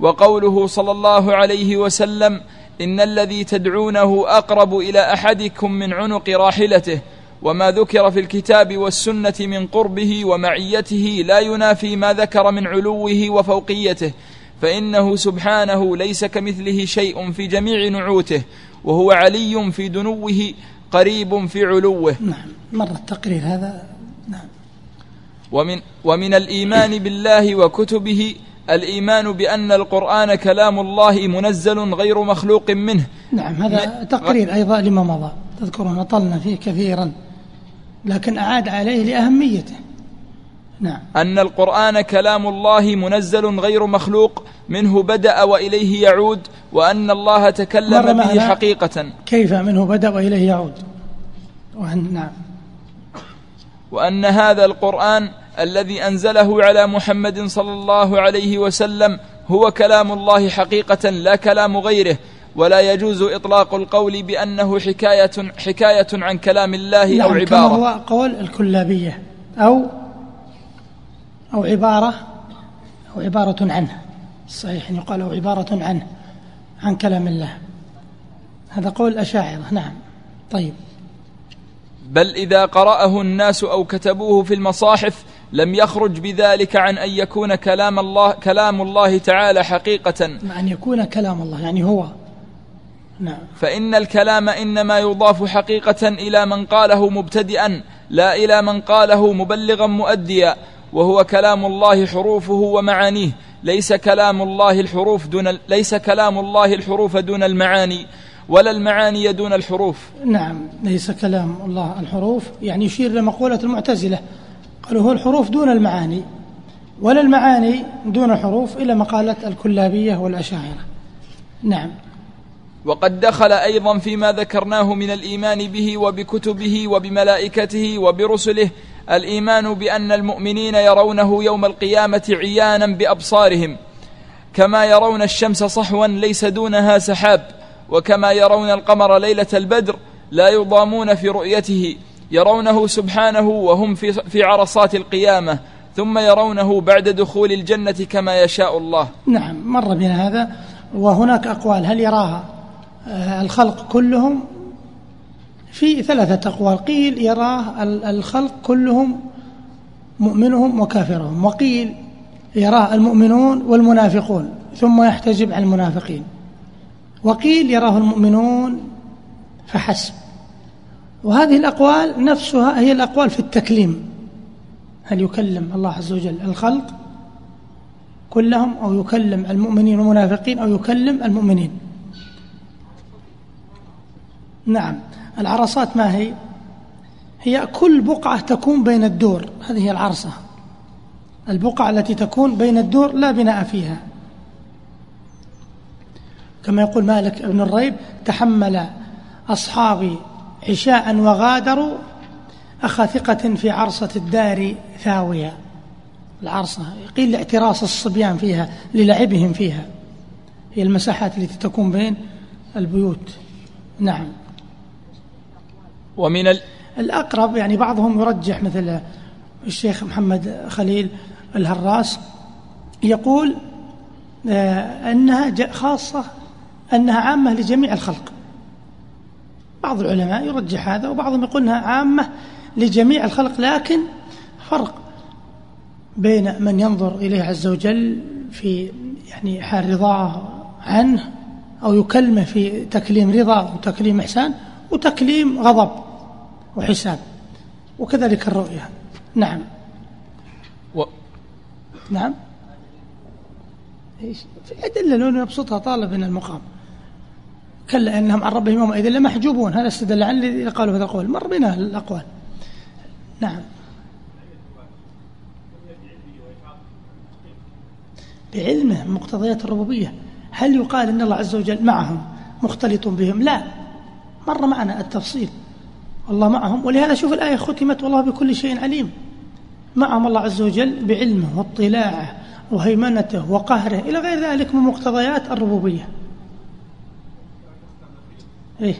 وقوله صلى الله عليه وسلم إن الذي تدعونه أقرب إلى أحدكم من عنق راحلته وما ذكر في الكتاب والسنة من قربه ومعيته لا ينافي ما ذكر من علوه وفوقيته فإنه سبحانه ليس كمثله شيء في جميع نعوته وهو علي في دنوه قريب في علوه. نعم مر التقرير هذا. نعم. ومن, ومن الإيمان بالله وكتبه الإيمان بأن القرآن كلام الله منزل غير مخلوق منه. نعم هذا تقرير أيضا لما مضى. تذكرون أطلنا فيه كثيرا لكن أعاد عليه لأهميته. نعم. أن القرآن كلام الله منزل غير مخلوق منه بدأ وإليه يعود وأن الله تكلم به حقيقة. كيف منه بدأ وإليه يعود؟ وأن نعم. وأن هذا القرآن الذي أنزله على محمد صلى الله عليه وسلم هو كلام الله حقيقة لا كلام غيره. ولا يجوز إطلاق القول بأنه حكاية حكاية عن كلام الله نعم أو عبارة. كما هو قول الكلابية أو أو عبارة أو عبارة عنه. صحيح أن يقال أو عبارة عنه عن كلام الله. هذا قول الأشاعرة. نعم. طيب. بل إذا قرأه الناس أو كتبوه في المصاحف لم يخرج بذلك عن أن يكون كلام الله كلام الله تعالى حقيقة. أن يكون كلام الله يعني هو. نعم. فإن الكلام إنما يضاف حقيقة إلى من قاله مبتدئا لا إلى من قاله مبلغا مؤديا. وهو كلام الله حروفه ومعانيه. ليس كلام الله الحروف دون ليس كلام الله الحروف دون المعاني ولا المعاني دون الحروف. نعم ليس كلام الله الحروف يعني يشير إلى مقولة المعتزلة. قالوا هو الحروف دون المعاني ولا المعاني دون الحروف إلى مقالة الكلابية والأشاعرة. نعم. وقد دخل أيضا فيما ذكرناه من الإيمان به وبكتبه وبملائكته وبرسله الإيمان بأن المؤمنين يرونه يوم القيامة عيانا بأبصارهم كما يرون الشمس صحوا ليس دونها سحاب وكما يرون القمر ليلة البدر لا يضامون في رؤيته يرونه سبحانه وهم في, في عرصات القيامة ثم يرونه بعد دخول الجنة كما يشاء الله. نعم مر بنا هذا وهناك أقوال هل يراها آه، الخلق كلهم في ثلاثة أقوال. قيل يراه الخلق كلهم مؤمنهم وكافرهم وقيل يراه المؤمنون والمنافقون ثم يحتجب عن المنافقين. وقيل يراه المؤمنون فحسب. وهذه الأقوال نفسها هي الأقوال في التكليم. هل يكلم الله عز وجل الخلق كلهم أو يكلم المؤمنين والمنافقين أو يكلم المؤمنين؟ نعم. العرصات ما هي؟ هي كل بقعة تكون بين الدور هذه هي العرصة. البقعة التي تكون بين الدور لا بناء فيها. كما يقول مالك بن الريب تحمل أصحابي عشاء وغادروا أخا ثقة في عرصة الدار ثاوية. العرصة قيل لاعتراس الصبيان فيها للعبهم فيها. هي المساحات التي تكون بين البيوت. نعم. ومن ال... الأقرب يعني بعضهم يرجح مثل الشيخ محمد خليل الهراس يقول آه، أنها خاصة أنها عامة لجميع الخلق. بعض العلماء يرجح هذا وبعضهم يقول أنها عامة لجميع الخلق لكن فرق بين من ينظر إليه عز وجل في يعني حال رضاه عنه أو يكلمه في تكليم رضا وتكليم إحسان وتكليم غضب وحساب وكذلك الرؤية. نعم. و... نعم. إيش؟ في أدلة لو يبسطها طالب من المقام. كلا إنهم عن ربهم يومئذ لمحجوبون. هذا استدل عن الذين قالوا هذا القول. مر بنا الأقوال. نعم. بعلمه مقتضيات الربوبية. هل يقال أن الله عز وجل معهم مختلط بهم؟ لا. مر معنا التفصيل. الله معهم. ولهذا شوف الآية ختمت والله بكل شيء عليم. معهم الله عز وجل بعلمه واطلاعه وهيمنته وقهره إلى غير ذلك من مقتضيات الربوبية. إيه.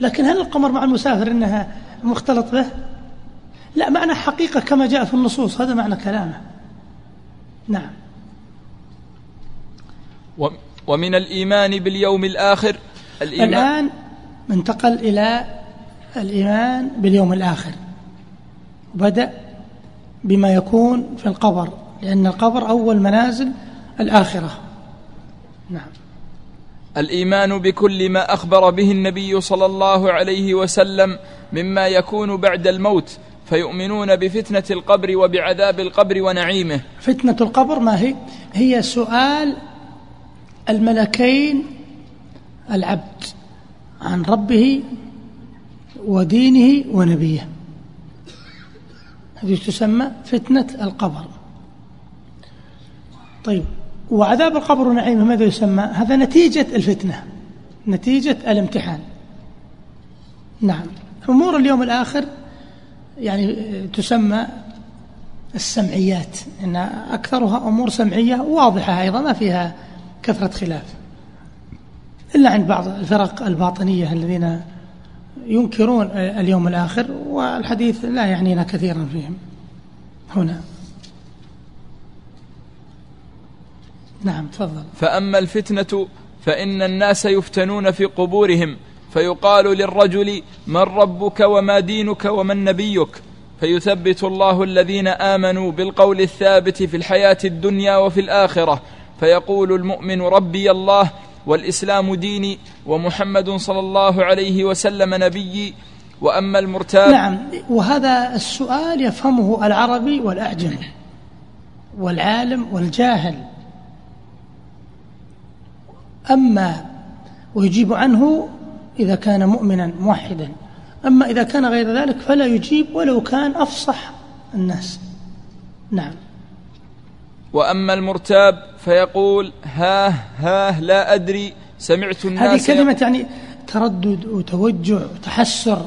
لكن هل القمر مع المسافر إنها مختلط به؟ لا معنى حقيقة كما جاء في النصوص هذا معنى كلامه. نعم. ومن الإيمان باليوم الآخر. الإيمان الآن انتقل إلى الإيمان باليوم الآخر. وبدأ بما يكون في القبر لأن القبر أول منازل الآخرة. نعم. الإيمان بكل ما أخبر به النبي صلى الله عليه وسلم مما يكون بعد الموت فيؤمنون بفتنة القبر وبعذاب القبر ونعيمه. فتنة القبر ما هي؟ هي سؤال الملكين العبد عن ربه ودينه ونبيه. هذه تسمى فتنة القبر. طيب وعذاب القبر ونعيمه ماذا يسمى؟ هذا نتيجة الفتنة نتيجة الامتحان. نعم أمور اليوم الآخر يعني تسمى السمعيات إن أكثرها أمور سمعية واضحة أيضا ما فيها كثرة خلاف. إلا عند بعض الفرق الباطنية الذين ينكرون اليوم الآخر والحديث لا يعنينا كثيرا فيهم. هنا. نعم تفضل. فأما الفتنة فإن الناس يفتنون في قبورهم فيقال للرجل من ربك وما دينك ومن نبيك. فيثبت الله الذين آمنوا بالقول الثابت في الحياة الدنيا وفي الآخرة. فيقول المؤمن ربي الله والإسلام ديني ومحمد صلى الله عليه وسلم نبيي وأما المرتاب نعم وهذا السؤال يفهمه العربي والأعجم والعالم والجاهل. أما ويجيب عنه إذا كان مؤمنا موحدا. أما إذا كان غير ذلك فلا يجيب ولو كان أفصح الناس. نعم. وأما المرتاب فيقول ها ها لا أدري سمعت الناس هذه كلمة يعني تردد وتوجع وتحسر.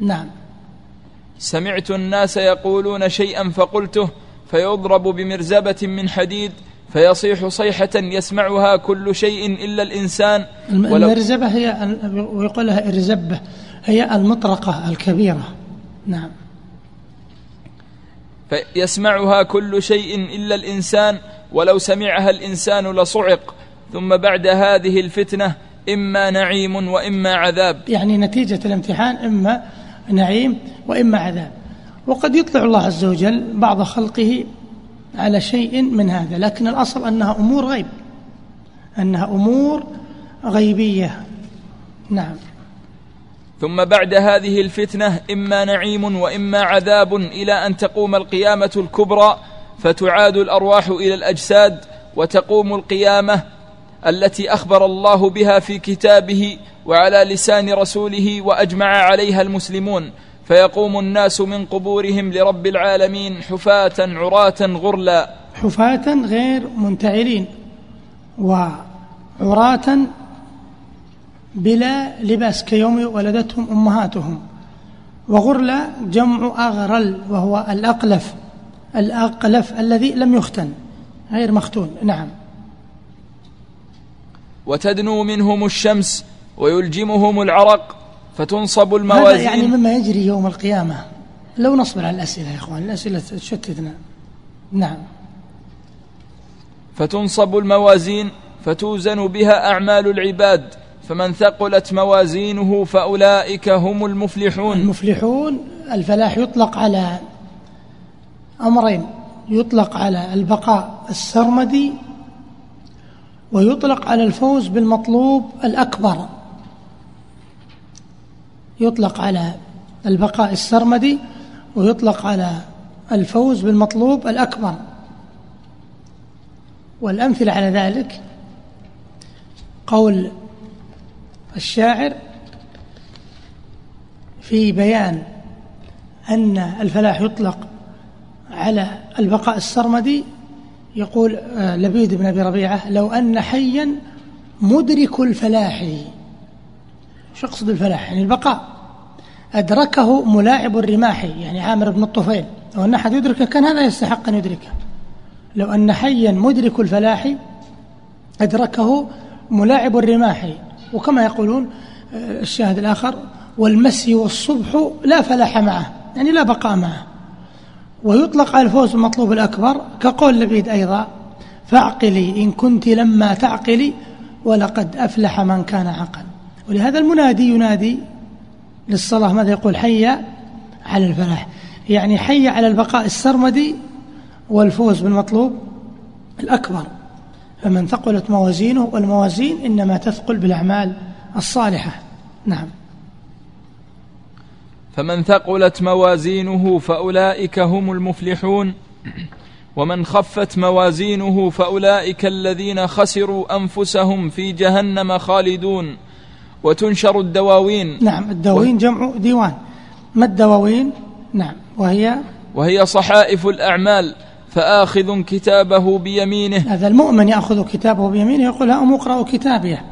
نعم. سمعت الناس يقولون شيئا فقلته فيضرب بمرزبة من حديد فيصيح صيحة يسمعها كل شيء إلا الإنسان. المرزبة هي ويقول لها إرزبة هي المطرقة الكبيرة. نعم. فيسمعها كل شيء إلا الإنسان ولو سمعها الإنسان لصعق ثم بعد هذه الفتنة إما نعيم وإما عذاب. يعني نتيجة الامتحان إما نعيم وإما عذاب. وقد يطلع الله عز وجل بعض خلقه على شيء من هذا لكن الأصل أنها أمور غيب أنها أمور غيبية. نعم. ثم بعد هذه الفتنة إما نعيم وإما عذاب إلى أن تقوم القيامة الكبرى فتعاد الأرواح إلى الأجساد وتقوم القيامة التي أخبر الله بها في كتابه وعلى لسان رسوله وأجمع عليها المسلمون. فيقوم الناس من قبورهم لرب العالمين حفاة عراة غرلا. حفاة غير منتعلين وعراة بلا لباس كيوم ولدتهم أمهاتهم. وغرلا جمع أغرل وهو الأقلف. الأقلف الذي لم يختن غير مختون نعم. وتدنو منهم الشمس ويلجمهم العرق فتنصب الموازين. هذا يعني مما يجري يوم القيامة. لو نصبر على الأسئلة يا إخوان الأسئلة تشتتنا. نعم. فتنصب الموازين فتوزن بها أعمال العباد فمن ثقلت موازينه فأولئك هم المفلحون. المفلحون الفلاح يطلق على أمرين يطلق على البقاء السرمدي ويطلق على الفوز بالمطلوب الأكبر. يطلق على البقاء السرمدي ويطلق على الفوز بالمطلوب الأكبر. والأمثلة على ذلك قول الشاعر في بيان أن الفلاح يطلق على البقاء السرمدي يقول آه، لبيد بن أبي ربيعة لو أن حيا مدرك الفلاح. شو يقصد الفلاح؟ يعني البقاء. أدركه ملاعب الرماح يعني عامر بن الطفيل. لو أن أحد يدركه كان هذا يستحق أن يدركه. لو أن حيا مدرك الفلاح أدركه ملاعب الرماح. وكما يقولون آه، الشاهد الآخر والمسي والصبح لا فلاح معه يعني لا بقاء معه. ويطلق على الفوز المطلوب الأكبر كقول لبيد أيضا فاعقلي إن كنت لما تعقلي ولقد أفلح من كان عقل. ولهذا المنادي ينادي للصلاة ماذا يقول؟ حي على الفلاح يعني حي على البقاء السرمدي والفوز بالمطلوب الأكبر. فمن ثقلت موازينه والموازين إنما تثقل بالأعمال الصالحة. نعم. فمن ثقلت موازينه فأولئك هم المفلحون. ومن خفت موازينه فأولئك الذين خسروا أنفسهم في جهنم خالدون. وتنشر الدواوين. نعم الدواوين و... جمع ديوان. ما الدواوين؟ نعم وهي؟ وهي صحائف الأعمال. فآخذ كتابه بيمينه. هذا المؤمن يأخذ كتابه بيمينه يقول هأم اقرأوا كتابيه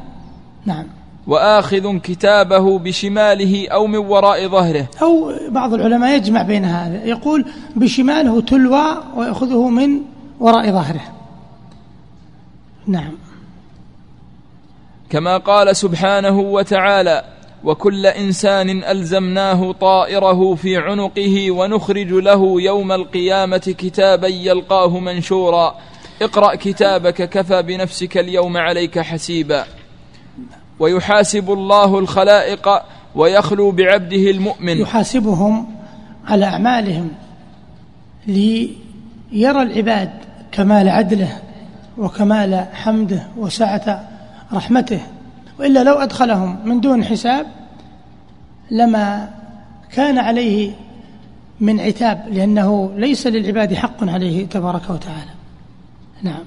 نعم. وآخذ كتابه بشماله أو من وراء ظهره. أو بعض العلماء يجمع بين هذا. يقول بشماله تلوى ويأخذه من وراء ظهره. نعم. كما قال سبحانه وتعالى وكل إنسان ألزمناه طائره في عنقه ونخرج له يوم القيامة كتابا يلقاه منشورا. اقرأ كتابك كفى بنفسك اليوم عليك حسيبا. ويحاسب الله الخلائق ويخلو بعبده المؤمن. يحاسبهم على أعمالهم ليرى العباد كمال عدله وكمال حمده وسعة رحمته. وإلا لو أدخلهم من دون حساب لما كان عليه من عتاب لأنه ليس للعباد حق عليه تبارك وتعالى. نعم.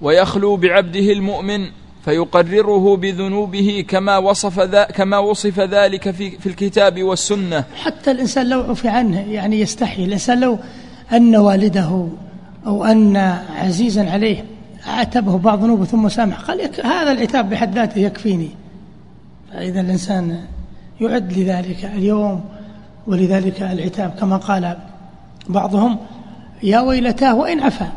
ويخلو بعبده المؤمن. فيقرره بذنوبه كما وصف ذا كما وصف ذلك في في الكتاب والسنة. حتى الإنسان لو عفي عنه يعني يستحي. الإنسان لو أن والده أو أن عزيزا عليه عاتبه بعض ذنوبه ثم سامح قال هذا العتاب بحد ذاته يكفيني. فإذا الإنسان يعد لذلك اليوم ولذلك العتاب. كما قال بعضهم يا ويلتاه وإن عفا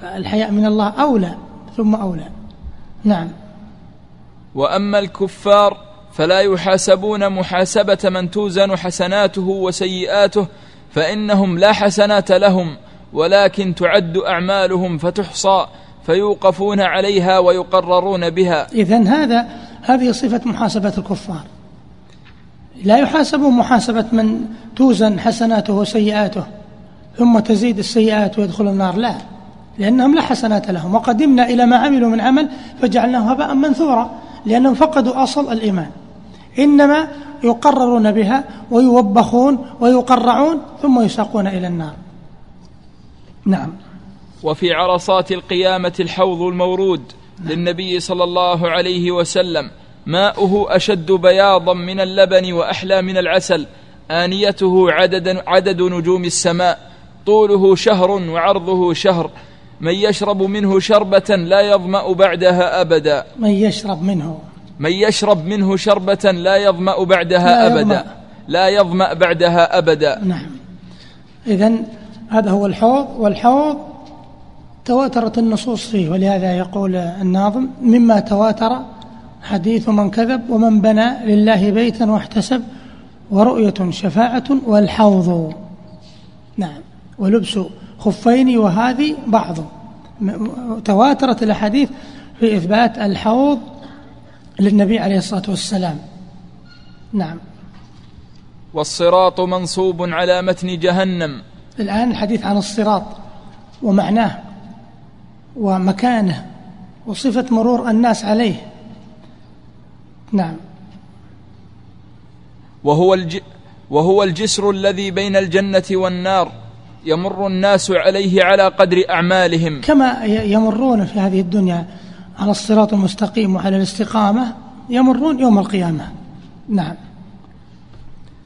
فالحياء من الله أولى ثم أولى. نعم. وأما الكفار فلا يحاسبون محاسبة من توزن حسناته وسيئاته فإنهم لا حسنات لهم ولكن تعد أعمالهم فتحصى فيوقفون عليها ويقررون بها. إذا هذا هذه صفة محاسبة الكفار. لا يحاسبون محاسبة من توزن حسناته وسيئاته ثم تزيد السيئات ويدخل النار لا. لأنهم لا حسنات لهم. وقدمنا إلى ما عملوا من عمل فجعلناه هباء منثورا لأنهم فقدوا أصل الإيمان. إنما يقررون بها ويوبخون ويقرعون ثم يساقون إلى النار. نعم. وفي عرصات القيامة الحوض المورود للنبي صلى الله عليه وسلم ماؤه أشد بياضا من اللبن وأحلى من العسل آنيته عدد, عدد نجوم السماء طوله شهر وعرضه شهر من يشرب منه شربة لا يظمأ بعدها أبدا. من يشرب منه. من يشرب منه شربة لا يظمأ بعدها لا أبدا. يظمأ. لا يظمأ بعدها أبدا. نعم. إذا هذا هو الحوض والحوض تواترت النصوص فيه ولهذا يقول الناظم مما تواتر حديث من كذب ومن بنى لله بيتا واحتسب ورؤية شفاعة والحوض. نعم. ولبس خفين وهذه بعض. تواترت الأحاديث في إثبات الحوض للنبي عليه الصلاة والسلام. نعم. والصراط منصوب على متن جهنم. الآن الحديث عن الصراط ومعناه ومكانه وصفة مرور الناس عليه. نعم. وهو الج وهو الجسر الذي بين الجنة والنار. يمر الناس عليه على قدر أعمالهم. كما يمرون في هذه الدنيا على الصراط المستقيم وعلى الاستقامة يمرون يوم القيامة. نعم.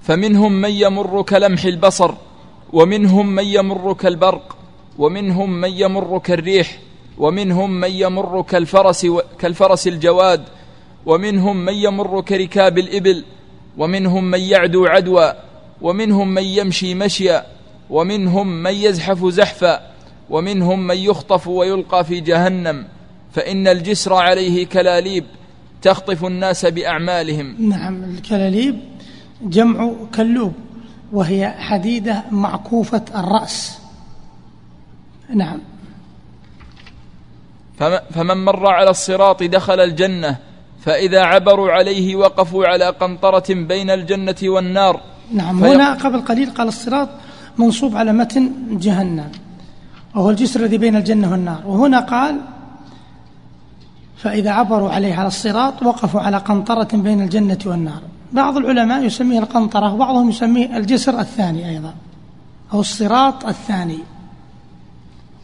فمنهم من يمر كلمح البصر ومنهم من يمر كالبرق ومنهم من يمر كالريح ومنهم من يمر كالفرس و... كالفرس الجواد ومنهم من يمر كركاب الإبل ومنهم من يعدو عدوى ومنهم من يمشي مشيا. ومنهم من يزحف زحفا ومنهم من يخطف ويلقى في جهنم. فإن الجسر عليه كلاليب تخطف الناس بأعمالهم. نعم الكلاليب جمع كلوب وهي حديدة معكوفة الرأس. نعم. فم- فمن مر على الصراط دخل الجنة فإذا عبروا عليه وقفوا على قنطرة بين الجنة والنار. نعم هنا قبل قليل قال الصراط منصوب على متن جهنم وهو الجسر الذي بين الجنة والنار. وهنا قال فإذا عبروا عليه على الصراط وقفوا على قنطرة بين الجنة والنار. بعض العلماء يسميه القنطرة وبعضهم يسميه الجسر الثاني أيضا أو الصراط الثاني.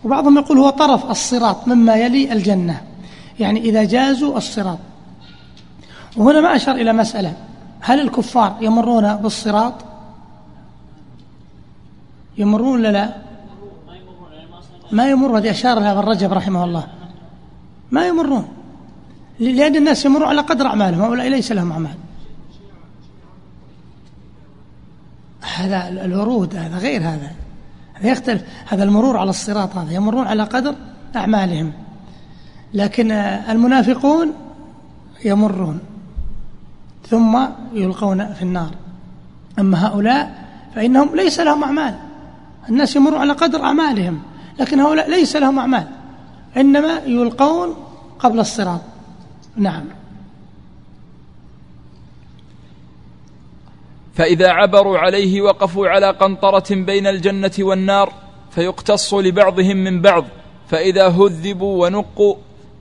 وبعضهم يقول هو طرف الصراط مما يلي الجنة يعني إذا جازوا الصراط. وهنا ما أشار إلى مسألة هل الكفار يمرون بالصراط؟ يمرون ولا لا؟ ما يمرون. هذه أشار لها ابن رجب رحمه الله. ما يمرون. لأن الناس يمرون على قدر أعمالهم. هؤلاء ليس لهم أعمال. هذا الورود هذا غير هذا. هذا يختلف. هذا المرور على الصراط هذا. يمرون على قدر أعمالهم. لكن المنافقون يمرون. ثم يلقون في النار. أما هؤلاء فإنهم ليس لهم أعمال. الناس يمرون على قدر أعمالهم لكن هؤلاء ليس لهم أعمال إنما يلقون قبل الصراط. نعم. فإذا عبروا عليه وقفوا على قنطرة بين الجنة والنار فيقتص لبعضهم من بعض فإذا هذبوا ونقوا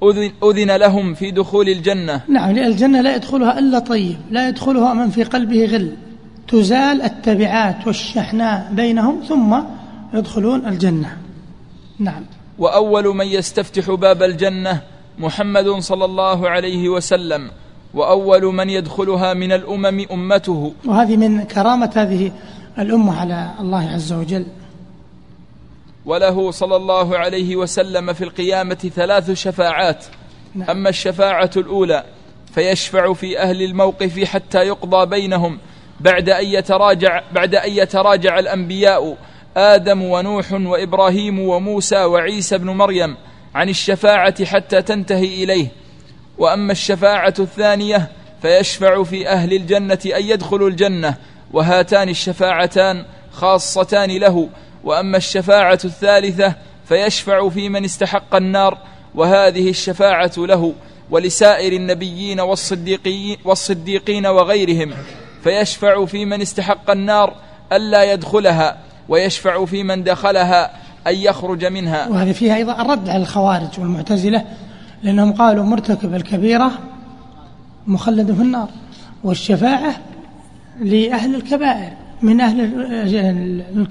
أذن, أذن لهم في دخول الجنة. نعم لأن الجنة لا يدخلها إلا طيب لا يدخلها من في قلبه غل. تزال التبعات والشحناء بينهم ثم يدخلون الجنة. نعم. وأول من يستفتح باب الجنة محمد صلى الله عليه وسلم وأول من يدخلها من الأمم أمته. وهذه من كرامة هذه الأمة على الله عز وجل. وله صلى الله عليه وسلم في القيامة ثلاث شفاعات. نعم. أما الشفاعة الأولى فيشفع في أهل الموقف حتى يقضى بينهم بعد أن يتراجع بعد أن يتراجع الأنبياء آدم ونوح وإبراهيم وموسى وعيسى بن مريم عن الشفاعة حتى تنتهي إليه. وأما الشفاعة الثانية فيشفع في أهل الجنة أن يدخلوا الجنة وهاتان الشفاعتان خاصتان له. وأما الشفاعة الثالثة فيشفع في من استحق النار وهذه الشفاعة له ولسائر النبيين والصديقين, والصديقين وغيرهم. فيشفع في من استحق النار ألا يدخلها ويشفع في من دخلها أن يخرج منها. وهذه فيها أيضا الرد على الخوارج والمعتزلة لأنهم قالوا مرتكب الكبيرة مخلد في النار والشفاعة لأهل الكبائر. من أهل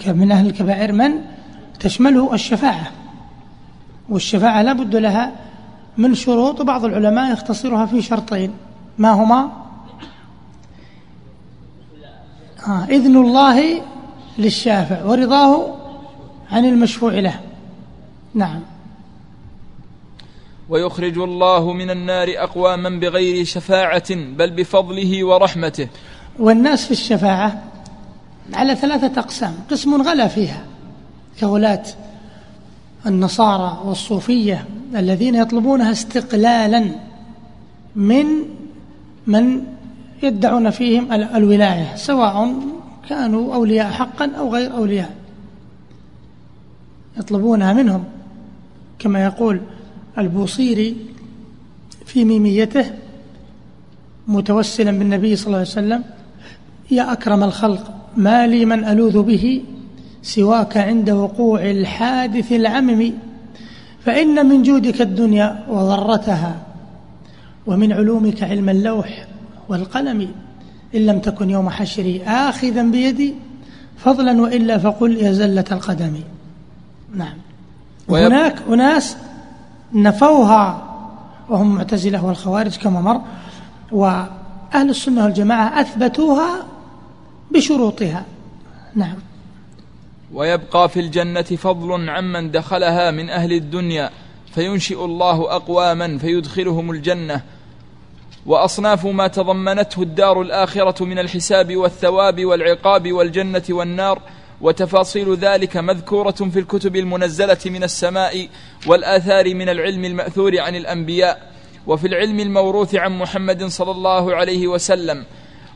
من أهل الكبائر من؟ تشمله الشفاعة. والشفاعة لا بد لها من شروط بعض العلماء يختصرها في شرطين. ما هما؟ آه إذن الله للشافع ورضاه عن المشفوع له. نعم. ويخرج الله من النار أقواما بغير شفاعة بل بفضله ورحمته. والناس في الشفاعة على ثلاثة أقسام. قسم غلا فيها كغلاة النصارى والصوفية الذين يطلبونها استقلالا من من يدعون فيهم الولاية سواء كانوا أولياء حقا أو غير أولياء. يطلبونها منهم. كما يقول البوصيري في ميميته متوسلا بالنبي صلى الله عليه وسلم يا أكرم الخلق ما لي من ألوذ به سواك عند وقوع الحادث العمم. فإن من جودك الدنيا وضرتها ومن علومك علم اللوح. والقلم إن لم تكن يوم حشري آخذا بيدي فضلا وإلا فقل يا زلة القدم. نعم. وهناك أناس نفوها وهم معتزلة والخوارج كما مر وأهل السنة والجماعة أثبتوها بشروطها. نعم. ويبقى في الجنة فضل عمن دخلها من أهل الدنيا فينشئ الله أقواما فيدخلهم الجنة. وأصناف ما تضمنته الدار الآخرة من الحساب والثواب والعقاب والجنة والنار وتفاصيل ذلك مذكورة في الكتب المنزلة من السماء والآثار من العلم المأثور عن الأنبياء وفي العلم الموروث عن محمد صلى الله عليه وسلم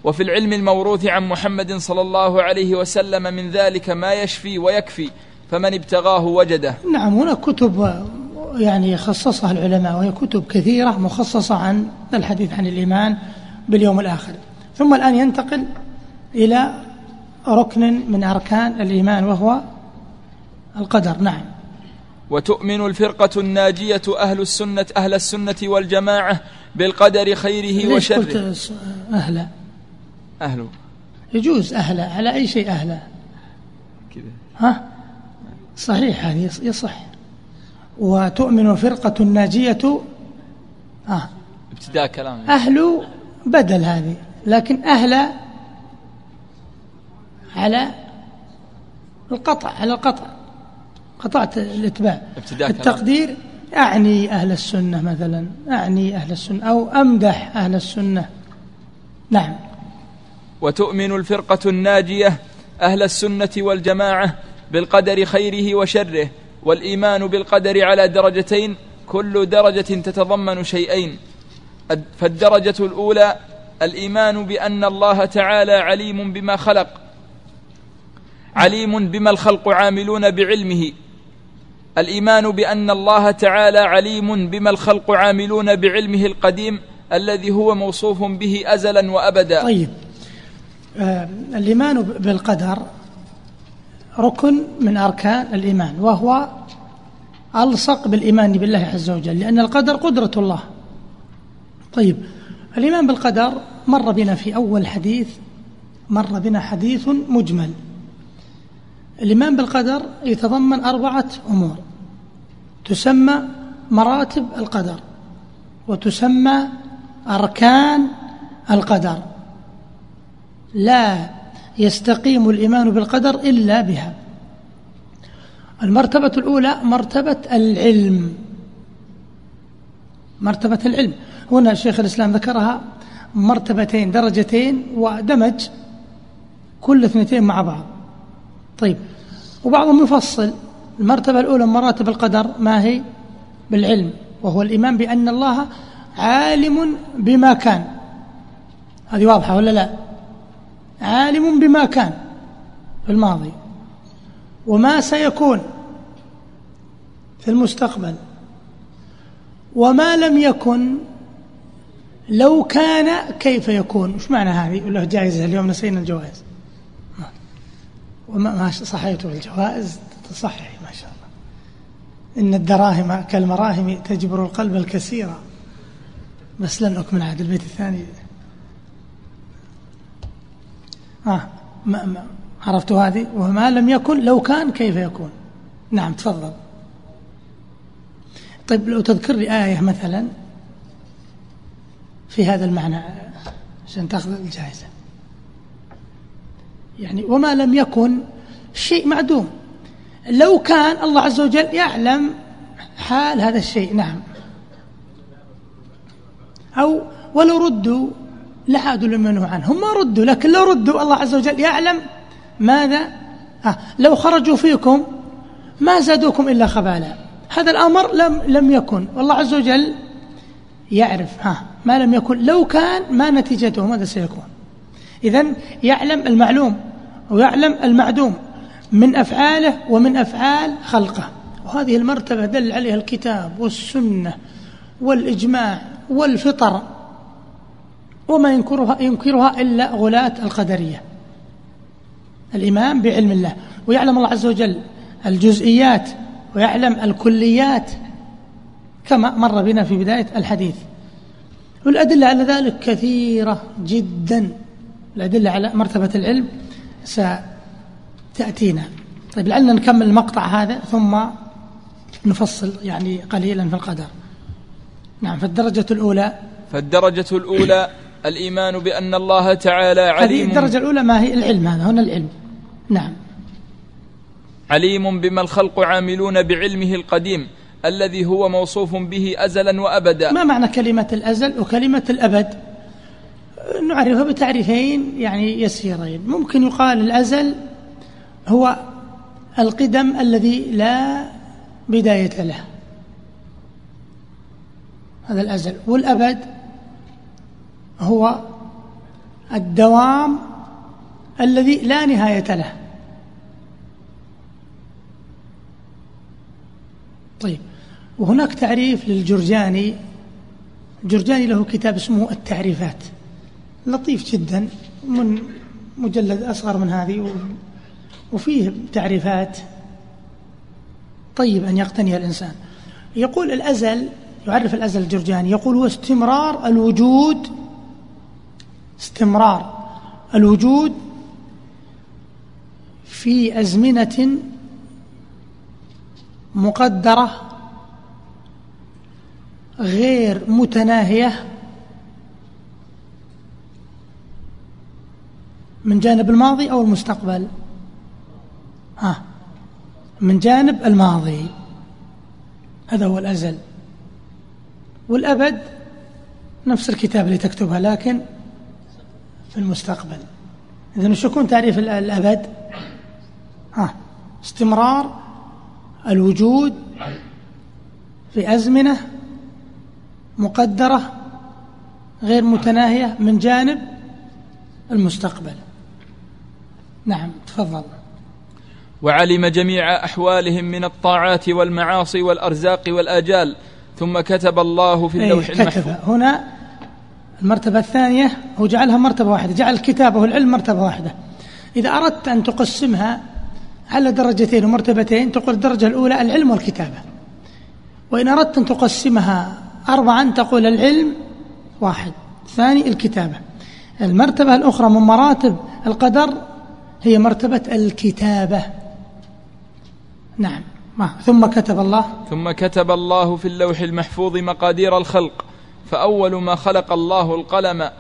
وفي العلم الموروث عن محمد صلى الله عليه وسلم من ذلك ما يشفي ويكفي فمن ابتغاه وجده. نعم هنا كتب يعني خصصها العلماء وهي كتب كثيرة مخصصة عن الحديث عن الإيمان باليوم الآخر. ثم الآن ينتقل إلى ركن من أركان الإيمان وهو القدر. نعم. وتؤمن الفرقة الناجية أهل السنة أهل السنة والجماعة بالقدر خيره وشره. قلت أهلا أهله يجوز أهلا على أي شيء أهلا كذا. ها؟ صحيح هذه يصح. وتؤمن الفرقة الناجية. آه. ابتداء كلام. أهل بدل هذه لكن أهل على القطع على القطع قطعت الإتباع. ابتداء التقدير أعني أهل السنة مثلا أعني أهل السنة أو أمدح أهل السنة. نعم. وتؤمن الفرقة الناجية أهل السنة والجماعة بالقدر خيره وشره. والإيمان بالقدر على درجتين كل درجة تتضمن شيئين. فالدرجة الأولى الإيمان بأن الله تعالى عليم بما خلق عليم بما الخلق عاملون بعلمه. الإيمان بأن الله تعالى عليم بما الخلق عاملون بعلمه القديم الذي هو موصوف به أزلا وأبدا. طيب. آه الإيمان بالقدر ركن من أركان الإيمان وهو ألصق بالإيمان بالله عز وجل لأن القدر قدرة الله. طيب الإيمان بالقدر مر بنا في أول حديث مر بنا حديث مجمل. الإيمان بالقدر يتضمن أربعة أمور. تسمى مراتب القدر وتسمى أركان القدر. لا يستقيم الإيمان بالقدر إلا بها. المرتبة الأولى مرتبة العلم. مرتبة العلم. هنا شيخ الإسلام ذكرها مرتبتين درجتين ودمج كل اثنتين مع بعض. طيب وبعضهم يفصل. المرتبة الأولى من مراتب القدر ما هي؟ بالعلم وهو الإيمان بأن الله عالم بما كان. هذه واضحة ولا لا؟ عالم بما كان في الماضي وما سيكون في المستقبل وما لم يكن لو كان كيف يكون. وش معنى هذه؟ له جائزة اليوم نسينا الجوائز. وما صحيته الجوائز؟ تصحح ما شاء الله. إن الدراهم كالمراهم تجبر القلب الكثيرة. بس لن أكمل عاد البيت الثاني. آه ما ما عرفت هذه؟ وما لم يكن لو كان كيف يكون؟ نعم تفضل. طيب لو تذكر لي آية مثلا في هذا المعنى عشان تأخذ الجائزة. يعني وما لم يكن شيء معدوم. لو كان الله عز وجل يعلم حال هذا الشيء نعم. أو ولو ردوا لعادوا لما نهوا عنه. هم ما ردوا لكن لو ردوا الله عز وجل يعلم ماذا؟ آه لو خرجوا فيكم ما زادوكم إلا خبالا. هذا الأمر لم لم يكن. والله عز وجل يعرف ها ما لم يكن. لو كان ما نتيجته ماذا سيكون. إذا يعلم المعلوم ويعلم المعدوم من أفعاله ومن أفعال خلقه. وهذه المرتبة دل عليها الكتاب والسنة والإجماع والفطر. وما ينكرها, ينكرها إلا غلاة القدرية. الإمام بعلم الله. ويعلم الله عز وجل الجزئيات ويعلم الكليات كما مر بنا في بداية الحديث. والأدلة على ذلك كثيرة جدا. الأدلة على مرتبة العلم ستأتينا. طيب لعلنا نكمل المقطع هذا ثم نفصل يعني قليلا في القدر. نعم فالدرجة الأولى. فالدرجة الأولى الإيمان بأن الله تعالى عليم. هذه الدرجة الأولى ما هي؟ العلم هذا هنا العلم. نعم. عليم بما الخلق عاملون بعلمه القديم الذي هو موصوف به أزلا وأبدا. ما معنى كلمة الأزل وكلمة الأبد؟ نعرفها بتعريفين يعني يسيرين. ممكن يقال الأزل هو القدم الذي لا بداية له. هذا الأزل. والأبد هو الدوام الذي لا نهاية له. طيب وهناك تعريف للجرجاني. الجرجاني له كتاب اسمه التعريفات. لطيف جدا من مجلد أصغر من هذه وفيه تعريفات. طيب أن يقتنيها الإنسان. يقول الأزل يعرف الأزل الجرجاني يقول هو استمرار الوجود استمرار الوجود في أزمنة مقدرة غير متناهية من جانب الماضي أو المستقبل؟ ها من جانب الماضي. هذا هو الأزل. والأبد نفس الكتاب اللي تكتبها لكن في المستقبل. إذا وش يكون تعريف الأبد. ها استمرار الوجود في أزمنة مقدرة غير متناهية من جانب المستقبل. نعم تفضل. وعلم جميع أحوالهم من الطاعات والمعاصي والأرزاق والآجال ثم كتب الله في اللوح إيه، المحفوظ. هنا المرتبة الثانية هو جعلها مرتبة واحدة جعل الكتابة والعلم مرتبة واحدة. إذا أردت أن تقسمها على درجتين ومرتبتين تقول الدرجة الأولى العلم والكتابة. وإن أردت أن تقسمها أربعا تقول العلم واحد ثاني الكتابة. المرتبة الأخرى من مراتب القدر هي مرتبة الكتابة. نعم. ما ثم كتب الله. ثم كتب الله في اللوح المحفوظ مقادير الخلق. فأول ما خلق الله القلم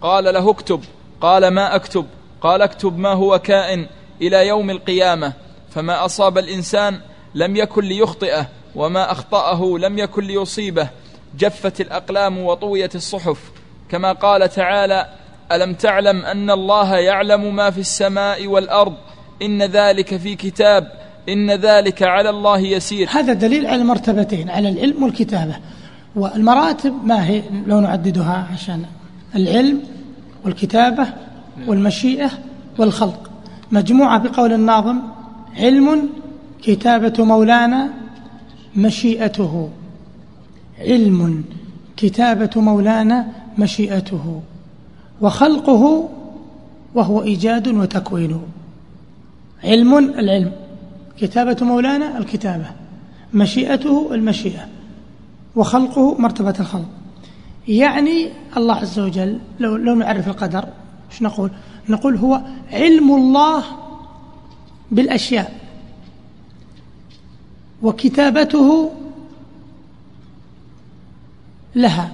قال له اكتب قال ما أكتب؟ قال اكتب ما هو كائن إلى يوم القيامة فما أصاب الإنسان لم يكن ليخطئه وما أخطأه لم يكن ليصيبه جفت الأقلام وطويت الصحف. كما قال تعالى ألم تعلم أن الله يعلم ما في السماء والأرض؟ إن ذلك في كتاب إن ذلك على الله يسير. هذا دليل على المرتبتين على العلم والكتابة. والمراتب ما هي لو نعددها عشان العلم والكتابة والمشيئة والخلق. مجموعة بقول الناظم علم كتابة مولانا مشيئته. علم كتابة مولانا مشيئته. وخلقه وهو إيجاد وتكوين. علم العلم كتابة مولانا الكتابة. مشيئته المشيئة. وخلقه مرتبة الخلق. يعني الله عز وجل لو, لو نعرف القدر إيش نقول؟ نقول هو علم الله بالأشياء. وكتابته لها.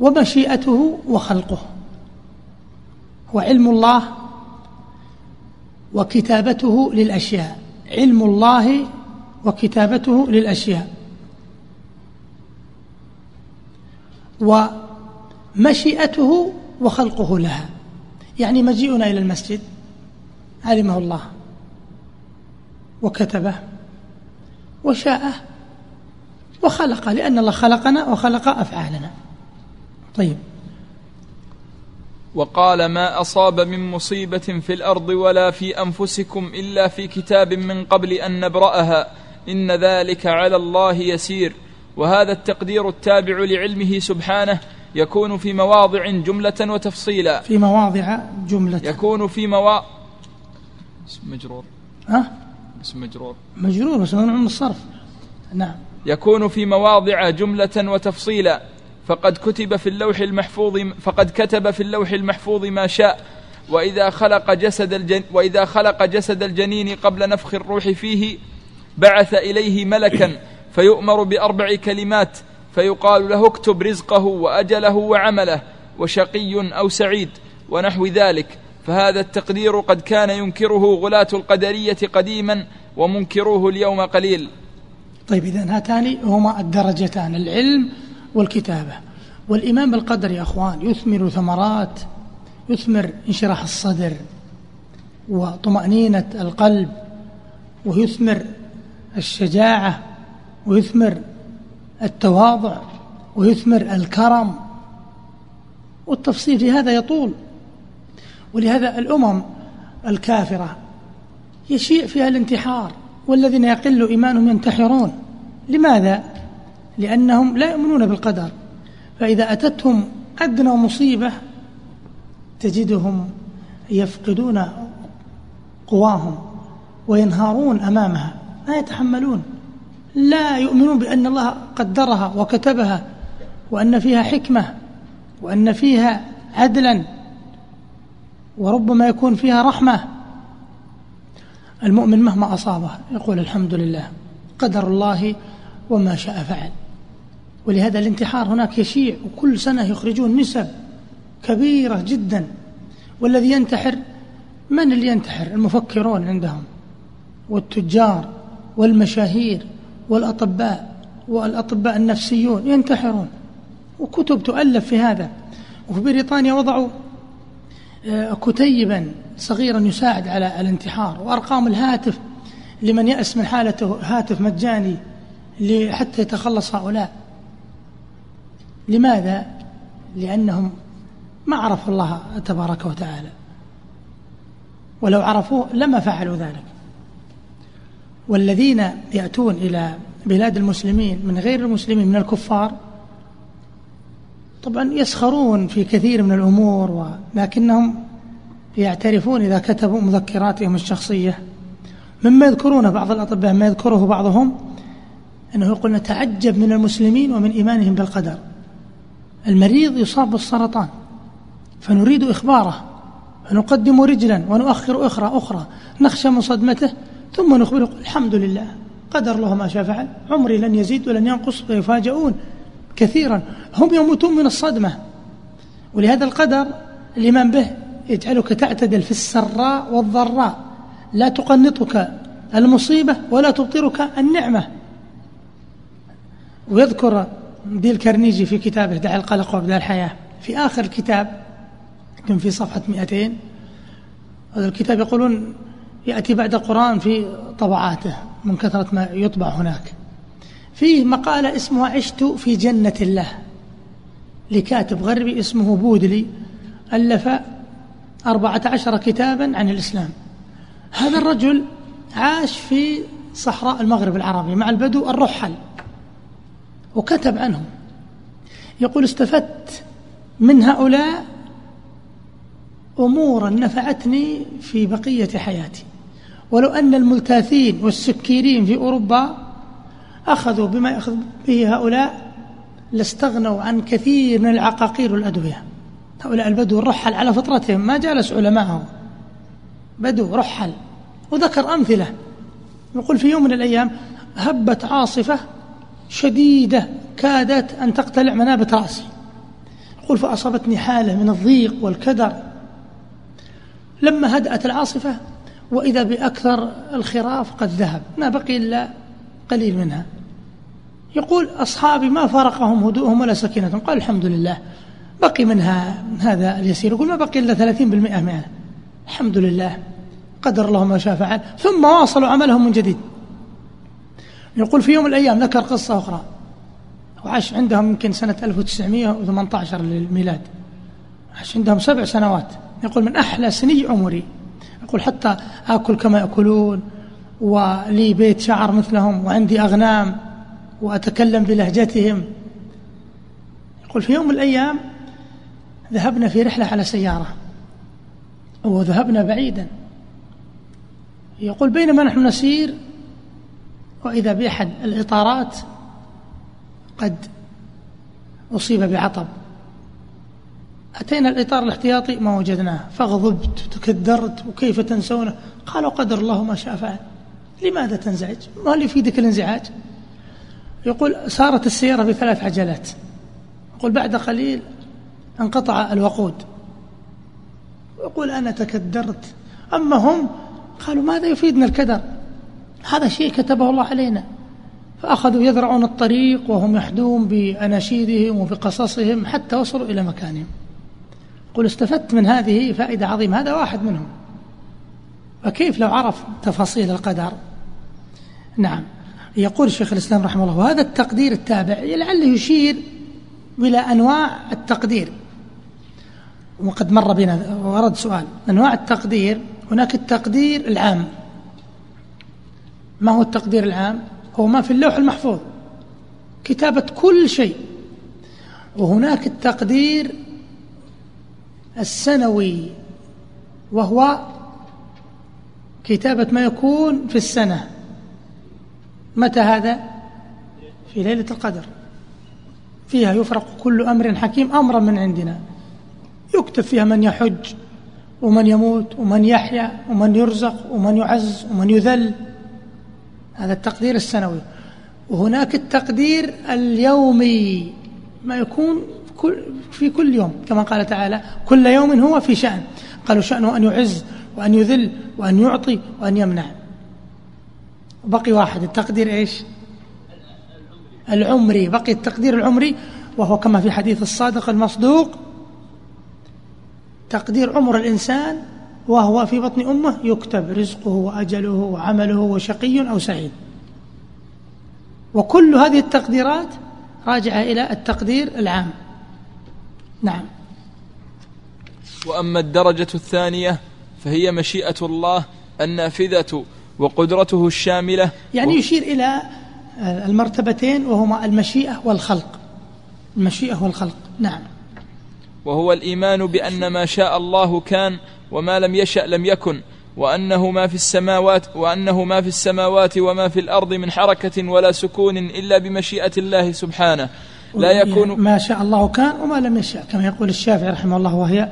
ومشيئته وخلقه. هو علم الله وكتابته للأشياء. علم الله وكتابته للأشياء. ومشيئته وخلقه لها. يعني مجيئنا إلى المسجد. علمه الله. وكتبه. وشاءه. وخلق. لأن الله خلقنا وخلق أفعالنا. طيب. وقال ما أصاب من مصيبة في الأرض ولا في أنفسكم إلا في كتاب من قبل أن نبرأها إن ذلك على الله يسير. وهذا التقدير التابع لعلمه سبحانه يكون في مواضع جملة وتفصيلا. في مواضع جملة. يكون في مواضع اسم مجرور. ها؟ اسم مجرور. مجرور بس من الصرف. نعم. يكون في مواضع جملة وتفصيلا. فقد كتب في اللوح المحفوظ فقد كتب في اللوح المحفوظ ما شاء. وإذا خلق جسد الجن وإذا خلق جسد الجنين قبل نفخ الروح فيه بعث إليه ملكا فيؤمر بأربع كلمات فيقال له اكتب رزقه وأجله وعمله وشقي أو سعيد ونحو ذلك فهذا التقدير قد كان ينكره غلاة القدرية قديما ومنكروه اليوم قليل. طيب إذا هاتان هما الدرجتان العلم والكتابة. والإيمان بالقدر يا أخوان يثمر ثمرات يثمر انشراح الصدر وطمأنينة القلب ويثمر الشجاعة ويثمر التواضع ويثمر الكرم والتفصيل في هذا يطول. ولهذا الأمم الكافرة يشيع فيها الانتحار والذين يقل إيمانهم ينتحرون. لماذا؟ لأنهم لا يؤمنون بالقدر. فإذا أتتهم أدنى مصيبة تجدهم يفقدون قواهم وينهارون أمامها. لا يتحملون لا يؤمنون بأن الله قدرها وكتبها وأن فيها حكمة وأن فيها عدلا وربما يكون فيها رحمة. المؤمن مهما أصابه يقول الحمد لله قدر الله وما شاء فعل. ولهذا الانتحار هناك يشيع وكل سنة يخرجون نسب كبيرة جدا. والذي ينتحر من اللي ينتحر؟ المفكرون عندهم والتجار. والمشاهير والأطباء والأطباء النفسيون ينتحرون. وكتب تؤلف في هذا. وفي بريطانيا وضعوا آه، كتيبا صغيرا يساعد على الانتحار. وأرقام الهاتف لمن يأس من حالته هاتف مجاني حتى يتخلص هؤلاء. لماذا؟ لأنهم ما عرفوا الله تبارك وتعالى. ولو عرفوه لما فعلوا ذلك. والذين يأتون إلى بلاد المسلمين من غير المسلمين من الكفار طبعا يسخرون في كثير من الأمور ولكنهم يعترفون إذا كتبوا مذكراتهم الشخصية. مما يذكرونه بعض الأطباء ما يذكره بعضهم أنه يقول نتعجب من المسلمين ومن إيمانهم بالقدر. المريض يصاب بالسرطان فنريد إخباره فنقدم رجلا ونؤخر أخرى أخرى نخشى من صدمته ثم نخبره الحمد لله قدر الله ما شاء فعل. عمري لن يزيد ولن ينقص ويفاجؤون كثيرا. هم يموتون من الصدمة. ولهذا القدر الإيمان به يجعلك تعتدل في السراء والضراء. لا تقنطك المصيبة ولا تبطرك النعمة. ويذكر ديل كرنيجي في كتابه دع القلق وابدأ الحياة. في آخر الكتاب يمكن في صفحة 200 هذا الكتاب يقولون يأتي بعد القرآن في طبعاته من كثرة ما يطبع هناك. فيه مقالة اسمها عشت في جنة الله. لكاتب غربي اسمه بودلي ألف أربعة عشر كتابا عن الإسلام. هذا الرجل عاش في صحراء المغرب العربي مع البدو الرحل وكتب عنهم. يقول استفدت من هؤلاء أمورا نفعتني في بقية حياتي. ولو أن الملتاثين والسكيرين في أوروبا أخذوا بما يأخذ به هؤلاء لاستغنوا عن كثير من العقاقير والأدوية. هؤلاء البدو رحل على فطرتهم ما جالس علماءهم. بدو رحل. وذكر أمثلة. يقول في يوم من الأيام هبت عاصفة شديدة كادت أن تقتلع منابت رأسي. يقول فأصابتني حالة من الضيق والكدر. لما هدأت العاصفة وإذا بأكثر الخراف قد ذهب ما بقي إلا قليل منها. يقول أصحابي ما فرقهم هدوءهم ولا سكينتهم؟ قال الحمد لله بقي منها هذا اليسير. يقول ما بقي إلا ثلاثين بالمئة منها الحمد لله قدر الله ما شاء فعل ثم واصلوا عملهم من جديد. يقول في يوم من الأيام ذكر قصة أخرى. وعاش عندهم يمكن سنة 1918 للميلاد. عاش عندهم سبع سنوات. يقول من أحلى سني عمري. يقول حتى آكل كما يأكلون ولي بيت شعر مثلهم وعندي أغنام وأتكلم بلهجتهم. يقول في يوم من الأيام ذهبنا في رحلة على سيارة وذهبنا بعيدا. يقول بينما نحن نسير وإذا بأحد الإطارات قد أصيب بعطب. أتينا الإطار الاحتياطي؟ ما وجدناه. فغضبت وتكدرت وكيف تنسونه؟ قالوا قدر الله ما شاء فعل. لماذا تنزعج؟ ما اللي يفيدك الانزعاج. يقول صارت السيارة بثلاث عجلات. يقول بعد قليل انقطع الوقود. يقول أنا تكدرت. أما هم قالوا ماذا يفيدنا الكدر؟ هذا شيء كتبه الله علينا. فأخذوا يذرعون الطريق وهم يحدون بأناشيدهم وبقصصهم حتى وصلوا إلى مكانهم. قل استفدت من هذه فائدة عظيمة هذا واحد منهم. فكيف لو عرف تفاصيل القدر؟ نعم. يقول الشيخ الإسلام رحمه الله وهذا التقدير التابع لعله يشير إلى أنواع التقدير. وقد مر بنا ورد سؤال أنواع التقدير هناك التقدير العام. ما هو التقدير العام؟ هو ما في اللوح المحفوظ كتابة كل شيء. وهناك التقدير السنوي وهو كتابة ما يكون في السنة. متى هذا؟ في ليلة القدر. فيها يفرق كل أمر حكيم أمرا من عندنا. يكتب فيها من يحج ومن يموت ومن يحيا ومن يرزق ومن يعز ومن يذل. هذا التقدير السنوي. وهناك التقدير اليومي ما يكون في كل يوم كما قال تعالى كل يوم هو في شأن. قالوا شأنه أن يعز وأن يذل وأن يعطي وأن يمنع. بقي واحد التقدير إيش؟ العمري. بقي التقدير العمري وهو كما في حديث الصادق المصدوق تقدير عمر الإنسان وهو في بطن أمه يكتب رزقه وأجله وعمله وشقي أو سعيد. وكل هذه التقديرات راجعة إلى التقدير العام. نعم. وأما الدرجة الثانية فهي مشيئة الله النافذة وقدرته الشاملة. يعني يشير إلى المرتبتين وهما المشيئة والخلق. المشيئة والخلق. نعم. وهو الإيمان بأن ما شاء الله كان وما لم يشأ لم يكن وأنه ما في السماوات وأنه ما في السماوات وما في الأرض من حركة ولا سكون إلا بمشيئة الله سبحانه. لا يكون ما شاء الله كان وما لم يشاء كما يقول الشافعي رحمه الله وهي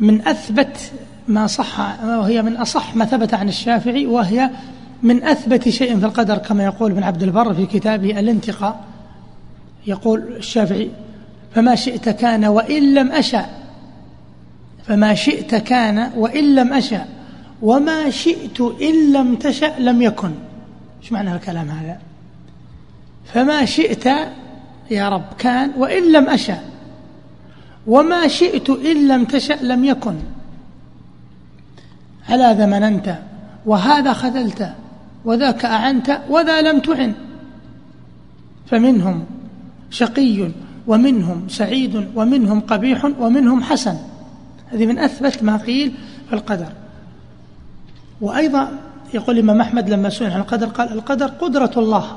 من أثبت ما صح وهي من أصح ما ثبت عن الشافعي وهي من أثبت شيء في القدر كما يقول ابن عبد البر في كتابه الانتقاء. يقول الشافعي فما شئت كان وإن لم أشأ فما شئت كان وإن لم أشأ وما شئت إن لم تشأ لم يكن. إيش معنى الكلام هذا؟ فما شئت يا رب كان وإن لم أشأ. وما شئت إن لم تشأ لم يكن. على ذا مننت وهذا خذلت وذاك أعنت وذا لم تعن. فمنهم شقي ومنهم سعيد ومنهم قبيح ومنهم حسن. هذه من أثبت ما قيل في القدر. وأيضا يقول الإمام أحمد لما سئل عن القدر قال القدر قدرة الله.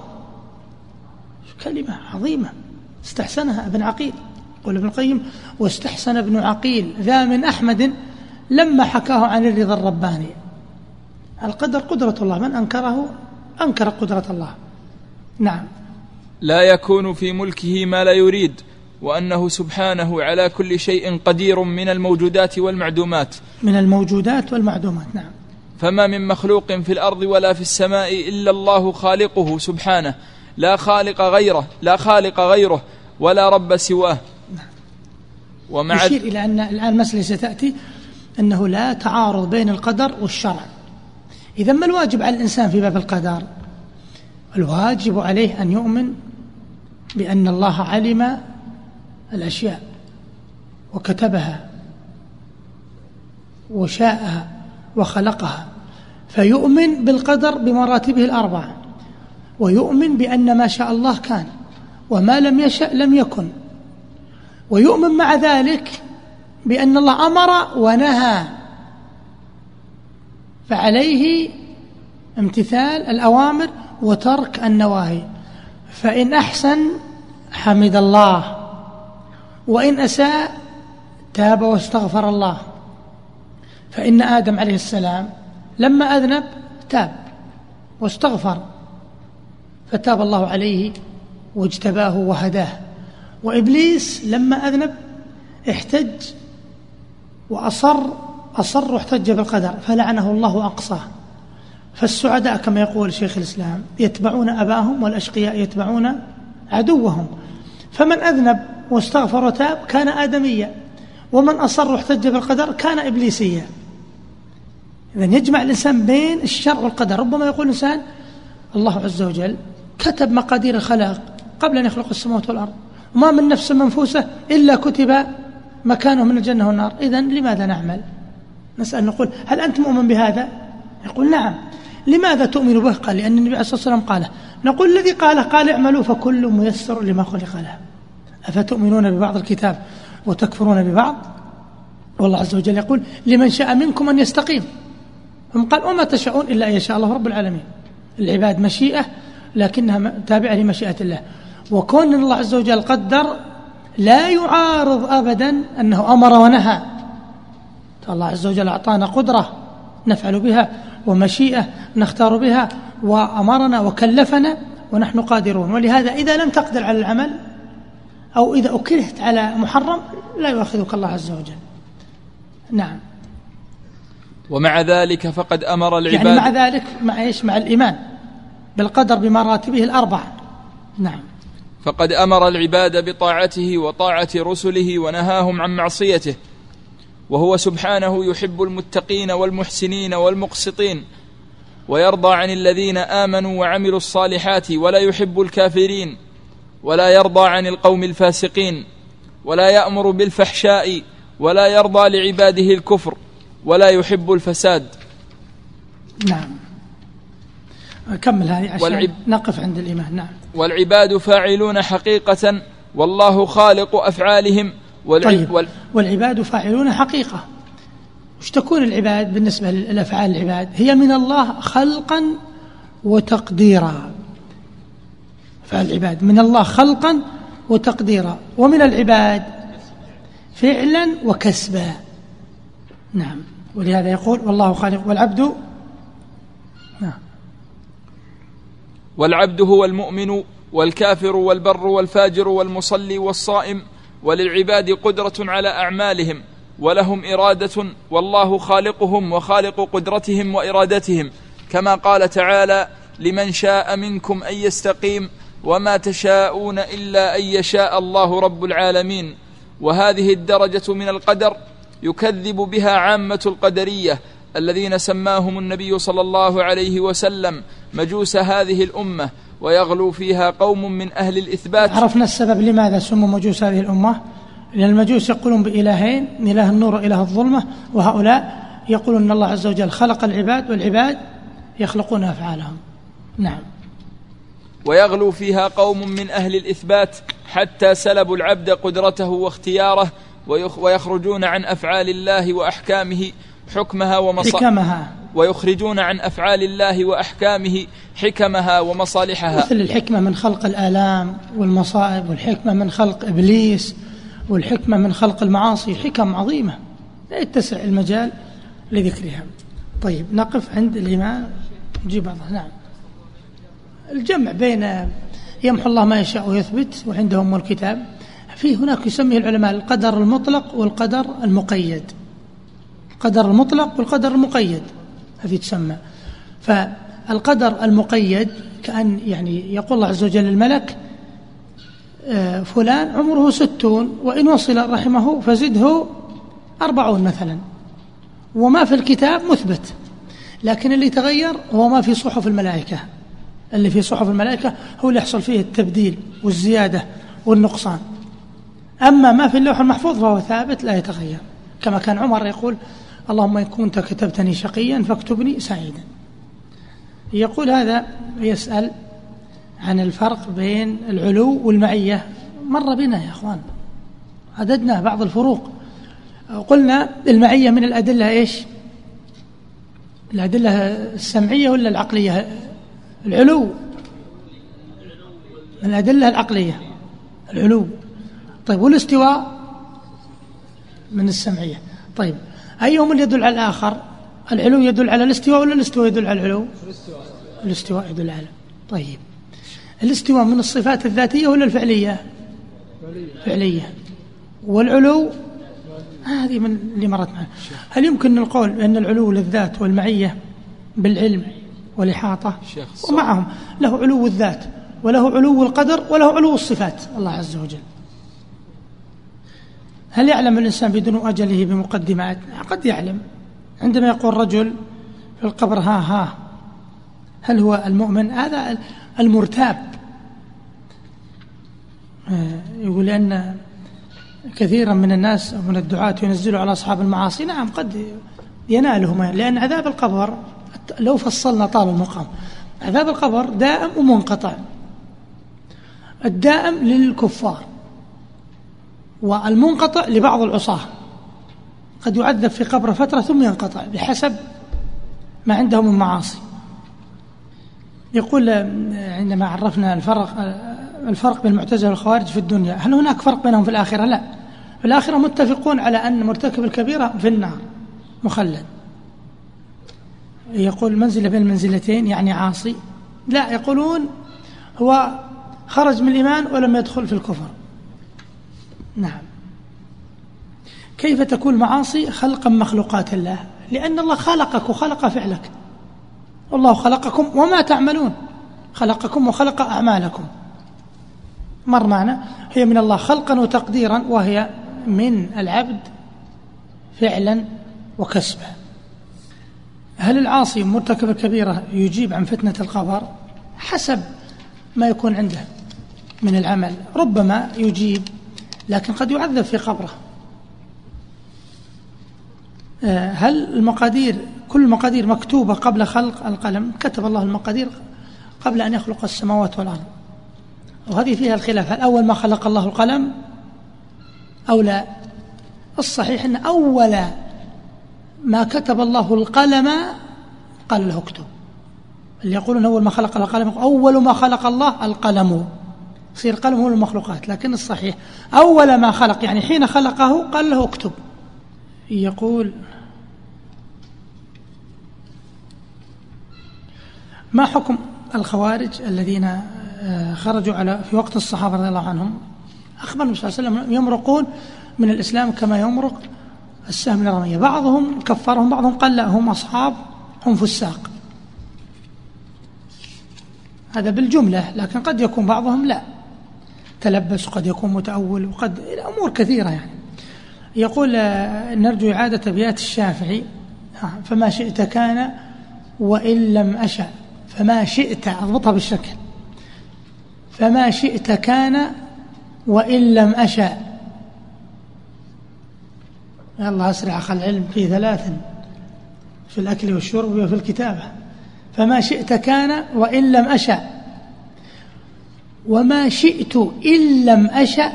كلمة عظيمة. استحسنها ابن عقيل. يقول ابن القيم واستحسن ابن عقيل ذا من أحمد لما حكاه عن الرضا الرباني. القدر قدرة الله من أنكره؟ أنكر قدرة الله. نعم. لا يكون في ملكه ما لا يريد وأنه سبحانه على كل شيء قدير من الموجودات والمعدومات. من الموجودات والمعدومات نعم. فما من مخلوق في الأرض ولا في السماء إلا الله خالقه سبحانه. لا خالق غيره لا خالق غيره ولا رب سواه. ومع يشير إلى أن الآن مسألة ستأتي أنه لا تعارض بين القدر والشرع. إذا ما الواجب على الإنسان في باب القدر؟ الواجب عليه أن يؤمن بأن الله علم الأشياء وكتبها وشاءها وخلقها فيؤمن بالقدر بمراتبه الأربعة. ويؤمن بأن ما شاء الله كان وما لم يشأ لم يكن. ويؤمن مع ذلك بأن الله أمر ونهى. فعليه امتثال الأوامر وترك النواهي. فإن أحسن حمد الله. وإن أساء تاب واستغفر الله. فإن آدم عليه السلام لما أذنب تاب واستغفر. فتاب الله عليه واجتباه وهداه. وإبليس لما أذنب احتج وأصر أصر واحتج بالقدر فلعنه الله أقصاه فالسعداء كما يقول شيخ الإسلام يتبعون أباهم والأشقياء يتبعون عدوهم. فمن أذنب واستغفر وتاب كان آدميا ومن أصر واحتج بالقدر كان إبليسيا. إذا يجمع الإنسان بين الشر والقدر. ربما يقول الإنسان الله عز وجل كتب مقادير الخلق قبل أن يخلق السماوات والأرض. وما من نفس منفوسة إلا كتب مكانه من الجنة والنار. إذا لماذا نعمل؟ نسأل نقول هل أنت مؤمن بهذا؟ يقول نعم. لماذا تؤمن به؟ قال لأن النبي عليه الصلاة والسلام قاله نقول الذي قاله قال اعملوا فكل ميسر لما خلق له. أفتؤمنون ببعض الكتاب وتكفرون ببعض؟ والله عز وجل يقول لمن شاء منكم أن يستقيم. ثم قال وما تشاءون إلا أن يشاء الله رب العالمين. العباد مشيئة لكنها تابعة لمشيئة الله. وكون الله عز وجل قدر لا يعارض أبدا أنه أمر ونهى. الله عز وجل أعطانا قدرة نفعل بها ومشيئة نختار بها وأمرنا وكلفنا ونحن قادرون. ولهذا إذا لم تقدر على العمل أو إذا أكرهت على محرم لا يؤاخذك الله عز وجل. نعم. ومع ذلك فقد أمر العباد يعني مع ذلك مع إيش؟ مع الإيمان. بالقدر بمراتبه الأربع نعم. فقد أمر العباد بطاعته وطاعة رسله ونهاهم عن معصيته وهو سبحانه يحب المتقين والمحسنين والمقسطين ويرضى عن الذين آمنوا وعملوا الصالحات ولا يحب الكافرين ولا يرضى عن القوم الفاسقين ولا يأمر بالفحشاء ولا يرضى لعباده الكفر ولا يحب الفساد. نعم. كمل هذه عشان والعب... نقف عند الإيمان. نعم. والعباد فاعلون حقيقة والله خالق أفعالهم. والع... طيب. وال... والعباد فاعلون حقيقة. وش تكون العباد بالنسبة للأفعال العباد؟ هي من الله خلقا وتقديرا. فالعباد من الله خلقا وتقديرا. ومن العباد فعلا وكسبا. نعم. ولهذا يقول والله خالق والعبد والعبد هو المؤمن والكافر والبر والفاجر والمصلي والصائم وللعباد قدرة على أعمالهم ولهم إرادة والله خالقهم وخالق قدرتهم وإرادتهم. كما قال تعالى لمن شاء منكم أن يستقيم وما تشاءون إلا أن يشاء الله رب العالمين. وهذه الدرجة من القدر يكذب بها عامة القدرية الذين سماهم النبي صلى الله عليه وسلم مجوس هذه الأمة ويغلو فيها قوم من أهل الإثبات. عرفنا السبب لماذا سموا مجوس هذه الأمة. لأن المجوس يقولون بإلهين إله النور وإله الظلمة وهؤلاء يقولون أن الله عز وجل خلق العباد والعباد يخلقون أفعالهم. نعم. ويغلو فيها قوم من أهل الإثبات حتى سلبوا العبد قدرته واختياره ويخرجون عن أفعال الله وأحكامه حكمها ومصالحها حكمها. ويخرجون عن أفعال الله وأحكامه حكمها ومصالحها. مثل الحكمة من خلق الآلام والمصائب والحكمة من خلق إبليس والحكمة من خلق المعاصي. حكم عظيمة. لا يتسع المجال لذكرها. طيب نقف عند الإيمان. نجيب بعضها. نعم. الجمع بين يمحو الله ما يشاء ويثبت وعندهم الكتاب في هناك يسميه العلماء القدر المطلق والقدر المقيد. القدر المطلق والقدر المقيد هذه تسمى. فالقدر المقيد كأن يعني يقول الله عز وجل الملك آه، فلان عمره ستون وإن وصل رحمه فزده أربعون مثلا. وما في الكتاب مثبت لكن اللي تغير هو ما في صحف الملائكة. اللي في صحف الملائكة هو اللي يحصل فيه التبديل والزيادة والنقصان. أما ما في اللوح المحفوظ فهو ثابت لا يتغير. كما كان عمر يقول اللهم إن كنت كتبتني شقيا فاكتبني سعيدا. يقول هذا يسأل عن الفرق بين العلو والمعية. مر بنا يا أخوان. عددنا بعض الفروق. قلنا المعية من الأدلة إيش؟ الأدلة السمعية ولا العقلية؟ العلو. من الأدلة العقلية. العلو. طيب والاستواء من السمعية. طيب أيهم اللي يدل على الآخر؟ العلو يدل على الاستواء ولا الاستواء يدل على العلو؟ الاستواء يدل على طيب. الاستواء من الصفات الذاتية ولا الفعلية؟ فعلية. والعلو؟ هذه من اللي مرت معنا. هل يمكن القول بأن العلو للذات والمعية بالعلم والإحاطة؟ ومعهم. له علو الذات وله علو القدر وله علو الصفات. الله عز وجل. هل يعلم الإنسان بدون أجله بمقدمات؟ قد يعلم. عندما يقول رجل في القبر ها ها هل هو المؤمن؟ هذا المرتاب. آه، يقول لأن كثيرا من الناس من الدعاة ينزلوا على أصحاب المعاصي. نعم قد ينالهم لأن عذاب القبر لو فصلنا طال المقام عذاب القبر دائم ومنقطع. الدائم للكفار. والمنقطع لبعض العصاة. قد يعذب في قبره فترة ثم ينقطع بحسب ما عندهم من معاصي. يقول عندما عرفنا الفرق الفرق بين المعتزلة والخوارج في الدنيا هل هناك فرق بينهم في الآخرة؟ لا. في الآخرة متفقون على أن مرتكب الكبيرة في النار مخلد. يقول منزلة بين المنزلتين يعني عاصي. لا يقولون هو خرج من الإيمان ولم يدخل في الكفر. نعم. كيف تكون معاصي؟ خلقا مخلوقات الله. لأن الله خلقك وخلق فعلك. والله خلقكم وما تعملون. خلقكم وخلق أعمالكم. مر معنا؟ هي من الله خلقا وتقديرا وهي من العبد فعلا وكسبا. هل العاصي مرتكب الكبيرة يجيب عن فتنة القبر حسب ما يكون عنده من العمل. ربما يجيب لكن قد يعذب في قبره. آه، هل المقادير كل المقادير مكتوبة قبل خلق القلم؟ كتب الله المقادير قبل أن يخلق السماوات والأرض. وهذه فيها الخلاف. هل أول ما خلق الله القلم أو لا؟ الصحيح أن أول ما كتب الله القلم قال له اكتب. اللي يقولون أول ما خلق القلم أول ما خلق الله القلم. يصير القلم هو المخلوقات لكن الصحيح أول ما خلق يعني حين خلقه قال له اكتب. يقول ما حكم الخوارج الذين آه، خرجوا على في وقت الصحابة رضي الله عنهم؟ أخبر النبي صلى الله عليه وسلم يمرقون من الإسلام كما يمرق السهم الرمية. بعضهم كفرهم بعضهم قال لا هم أصحاب هم فساق. هذا بالجملة لكن قد يكون بعضهم لا. تلبس وقد يكون متأول وقد الأمور كثيرة يعني. يقول آه، نرجو إعادة بيات الشافعي. فما شئت كان وإن لم أشأ. فما شئت أضبطها بالشكل. فما شئت كان وإن لم أشأ. الله أسرع أخ العلم في ثلاث في الأكل والشرب وفي الكتابة. فما شئت كان وإن لم أشأ. وما شئت إن لم أشأ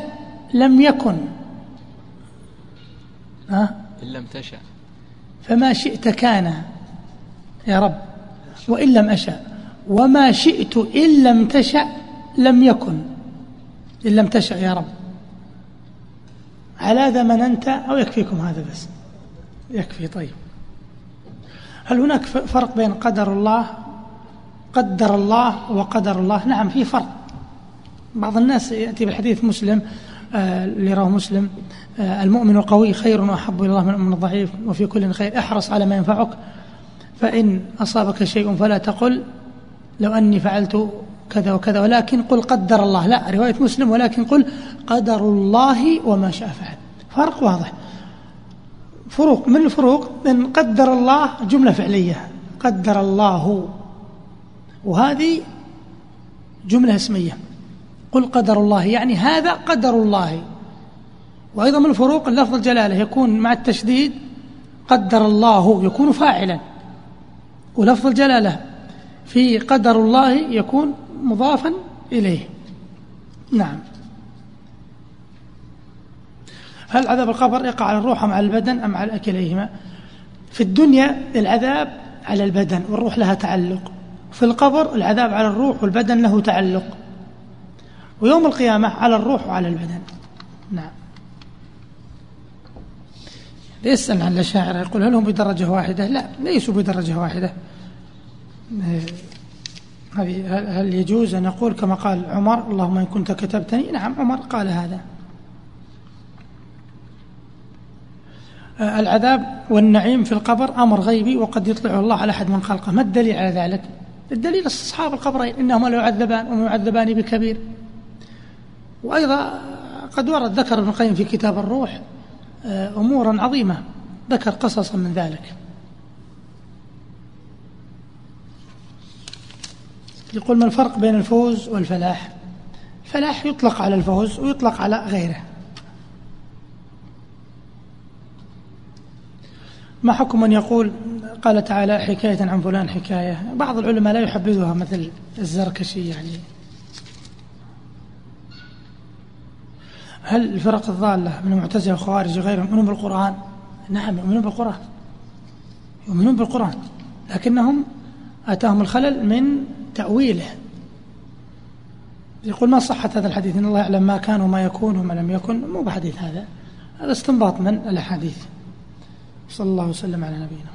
لم يكن. ها؟ إن لم تشأ. فما شئت كان يا رب. وإن لم أشأ. وما شئت إن لم تشأ لم يكن. إن لم تشأ يا رب. على ذا من أنت؟ أو يكفيكم هذا بس. يكفي طيب. هل هناك فرق بين قدر الله قدر الله وقدر الله؟ نعم في فرق. بعض الناس يأتي بحديث مسلم آه، اللي رواه مسلم آه، المؤمن القوي خير وأحب إلى الله من المؤمن الضعيف وفي كل خير احرص على ما ينفعك فإن أصابك شيء فلا تقل لو أني فعلت كذا وكذا ولكن قل قدر الله لا رواية مسلم ولكن قل قدر الله وما شاء فعل. فرق واضح. فروق من الفروق؟ من قدر الله جملة فعلية قدر الله. وهذه جملة اسمية. قل قدر الله يعني هذا قدر الله. وأيضا من الفروق اللفظ الجلالة يكون مع التشديد قدر الله يكون فاعلا. ولفظ الجلالة في قدر الله يكون مضافا إليه. نعم. هل عذاب القبر يقع على الروح أم على البدن أم على كليهما في الدنيا العذاب على البدن والروح لها تعلق. في القبر العذاب على الروح والبدن له تعلق. ويوم القيامة على الروح وعلى البدن. نعم. يسأل عن الأشاعرة يقول هل هم بدرجة واحدة؟ لا ليسوا بدرجة واحدة. هذه هل يجوز أن أقول كما قال عمر اللهم إن كنت كتبتني؟ نعم عمر قال هذا. العذاب والنعيم في القبر أمر غيبي وقد يطلعه الله على أحد من خلقه. ما الدليل على ذلك؟ الدليل أصحاب القبرين إنهما لا يعذبان وما يعذبان بكبير. وأيضا قد ورد ذكر ابن القيم في كتاب الروح آه، أمورا عظيمة ذكر قصصا من ذلك. يقول ما الفرق بين الفوز والفلاح؟ الفلاح يطلق على الفوز ويطلق على غيره. ما حكم من يقول قال تعالى حكاية عن فلان حكاية؟ بعض العلماء لا يحبذها مثل الزركشي يعني. هل الفرق الضالة من المعتزلة والخوارج وغيرهم يؤمنون بالقرآن؟ نعم يؤمنون بالقرآن. يؤمنون بالقرآن لكنهم أتاهم الخلل من تأويله. يقول ما صحة هذا الحديث؟ إن الله يعلم ما كان وما يكون وما لم يكن. مو بحديث هذا هذا استنباط من الأحاديث. صلى الله وسلم على نبينا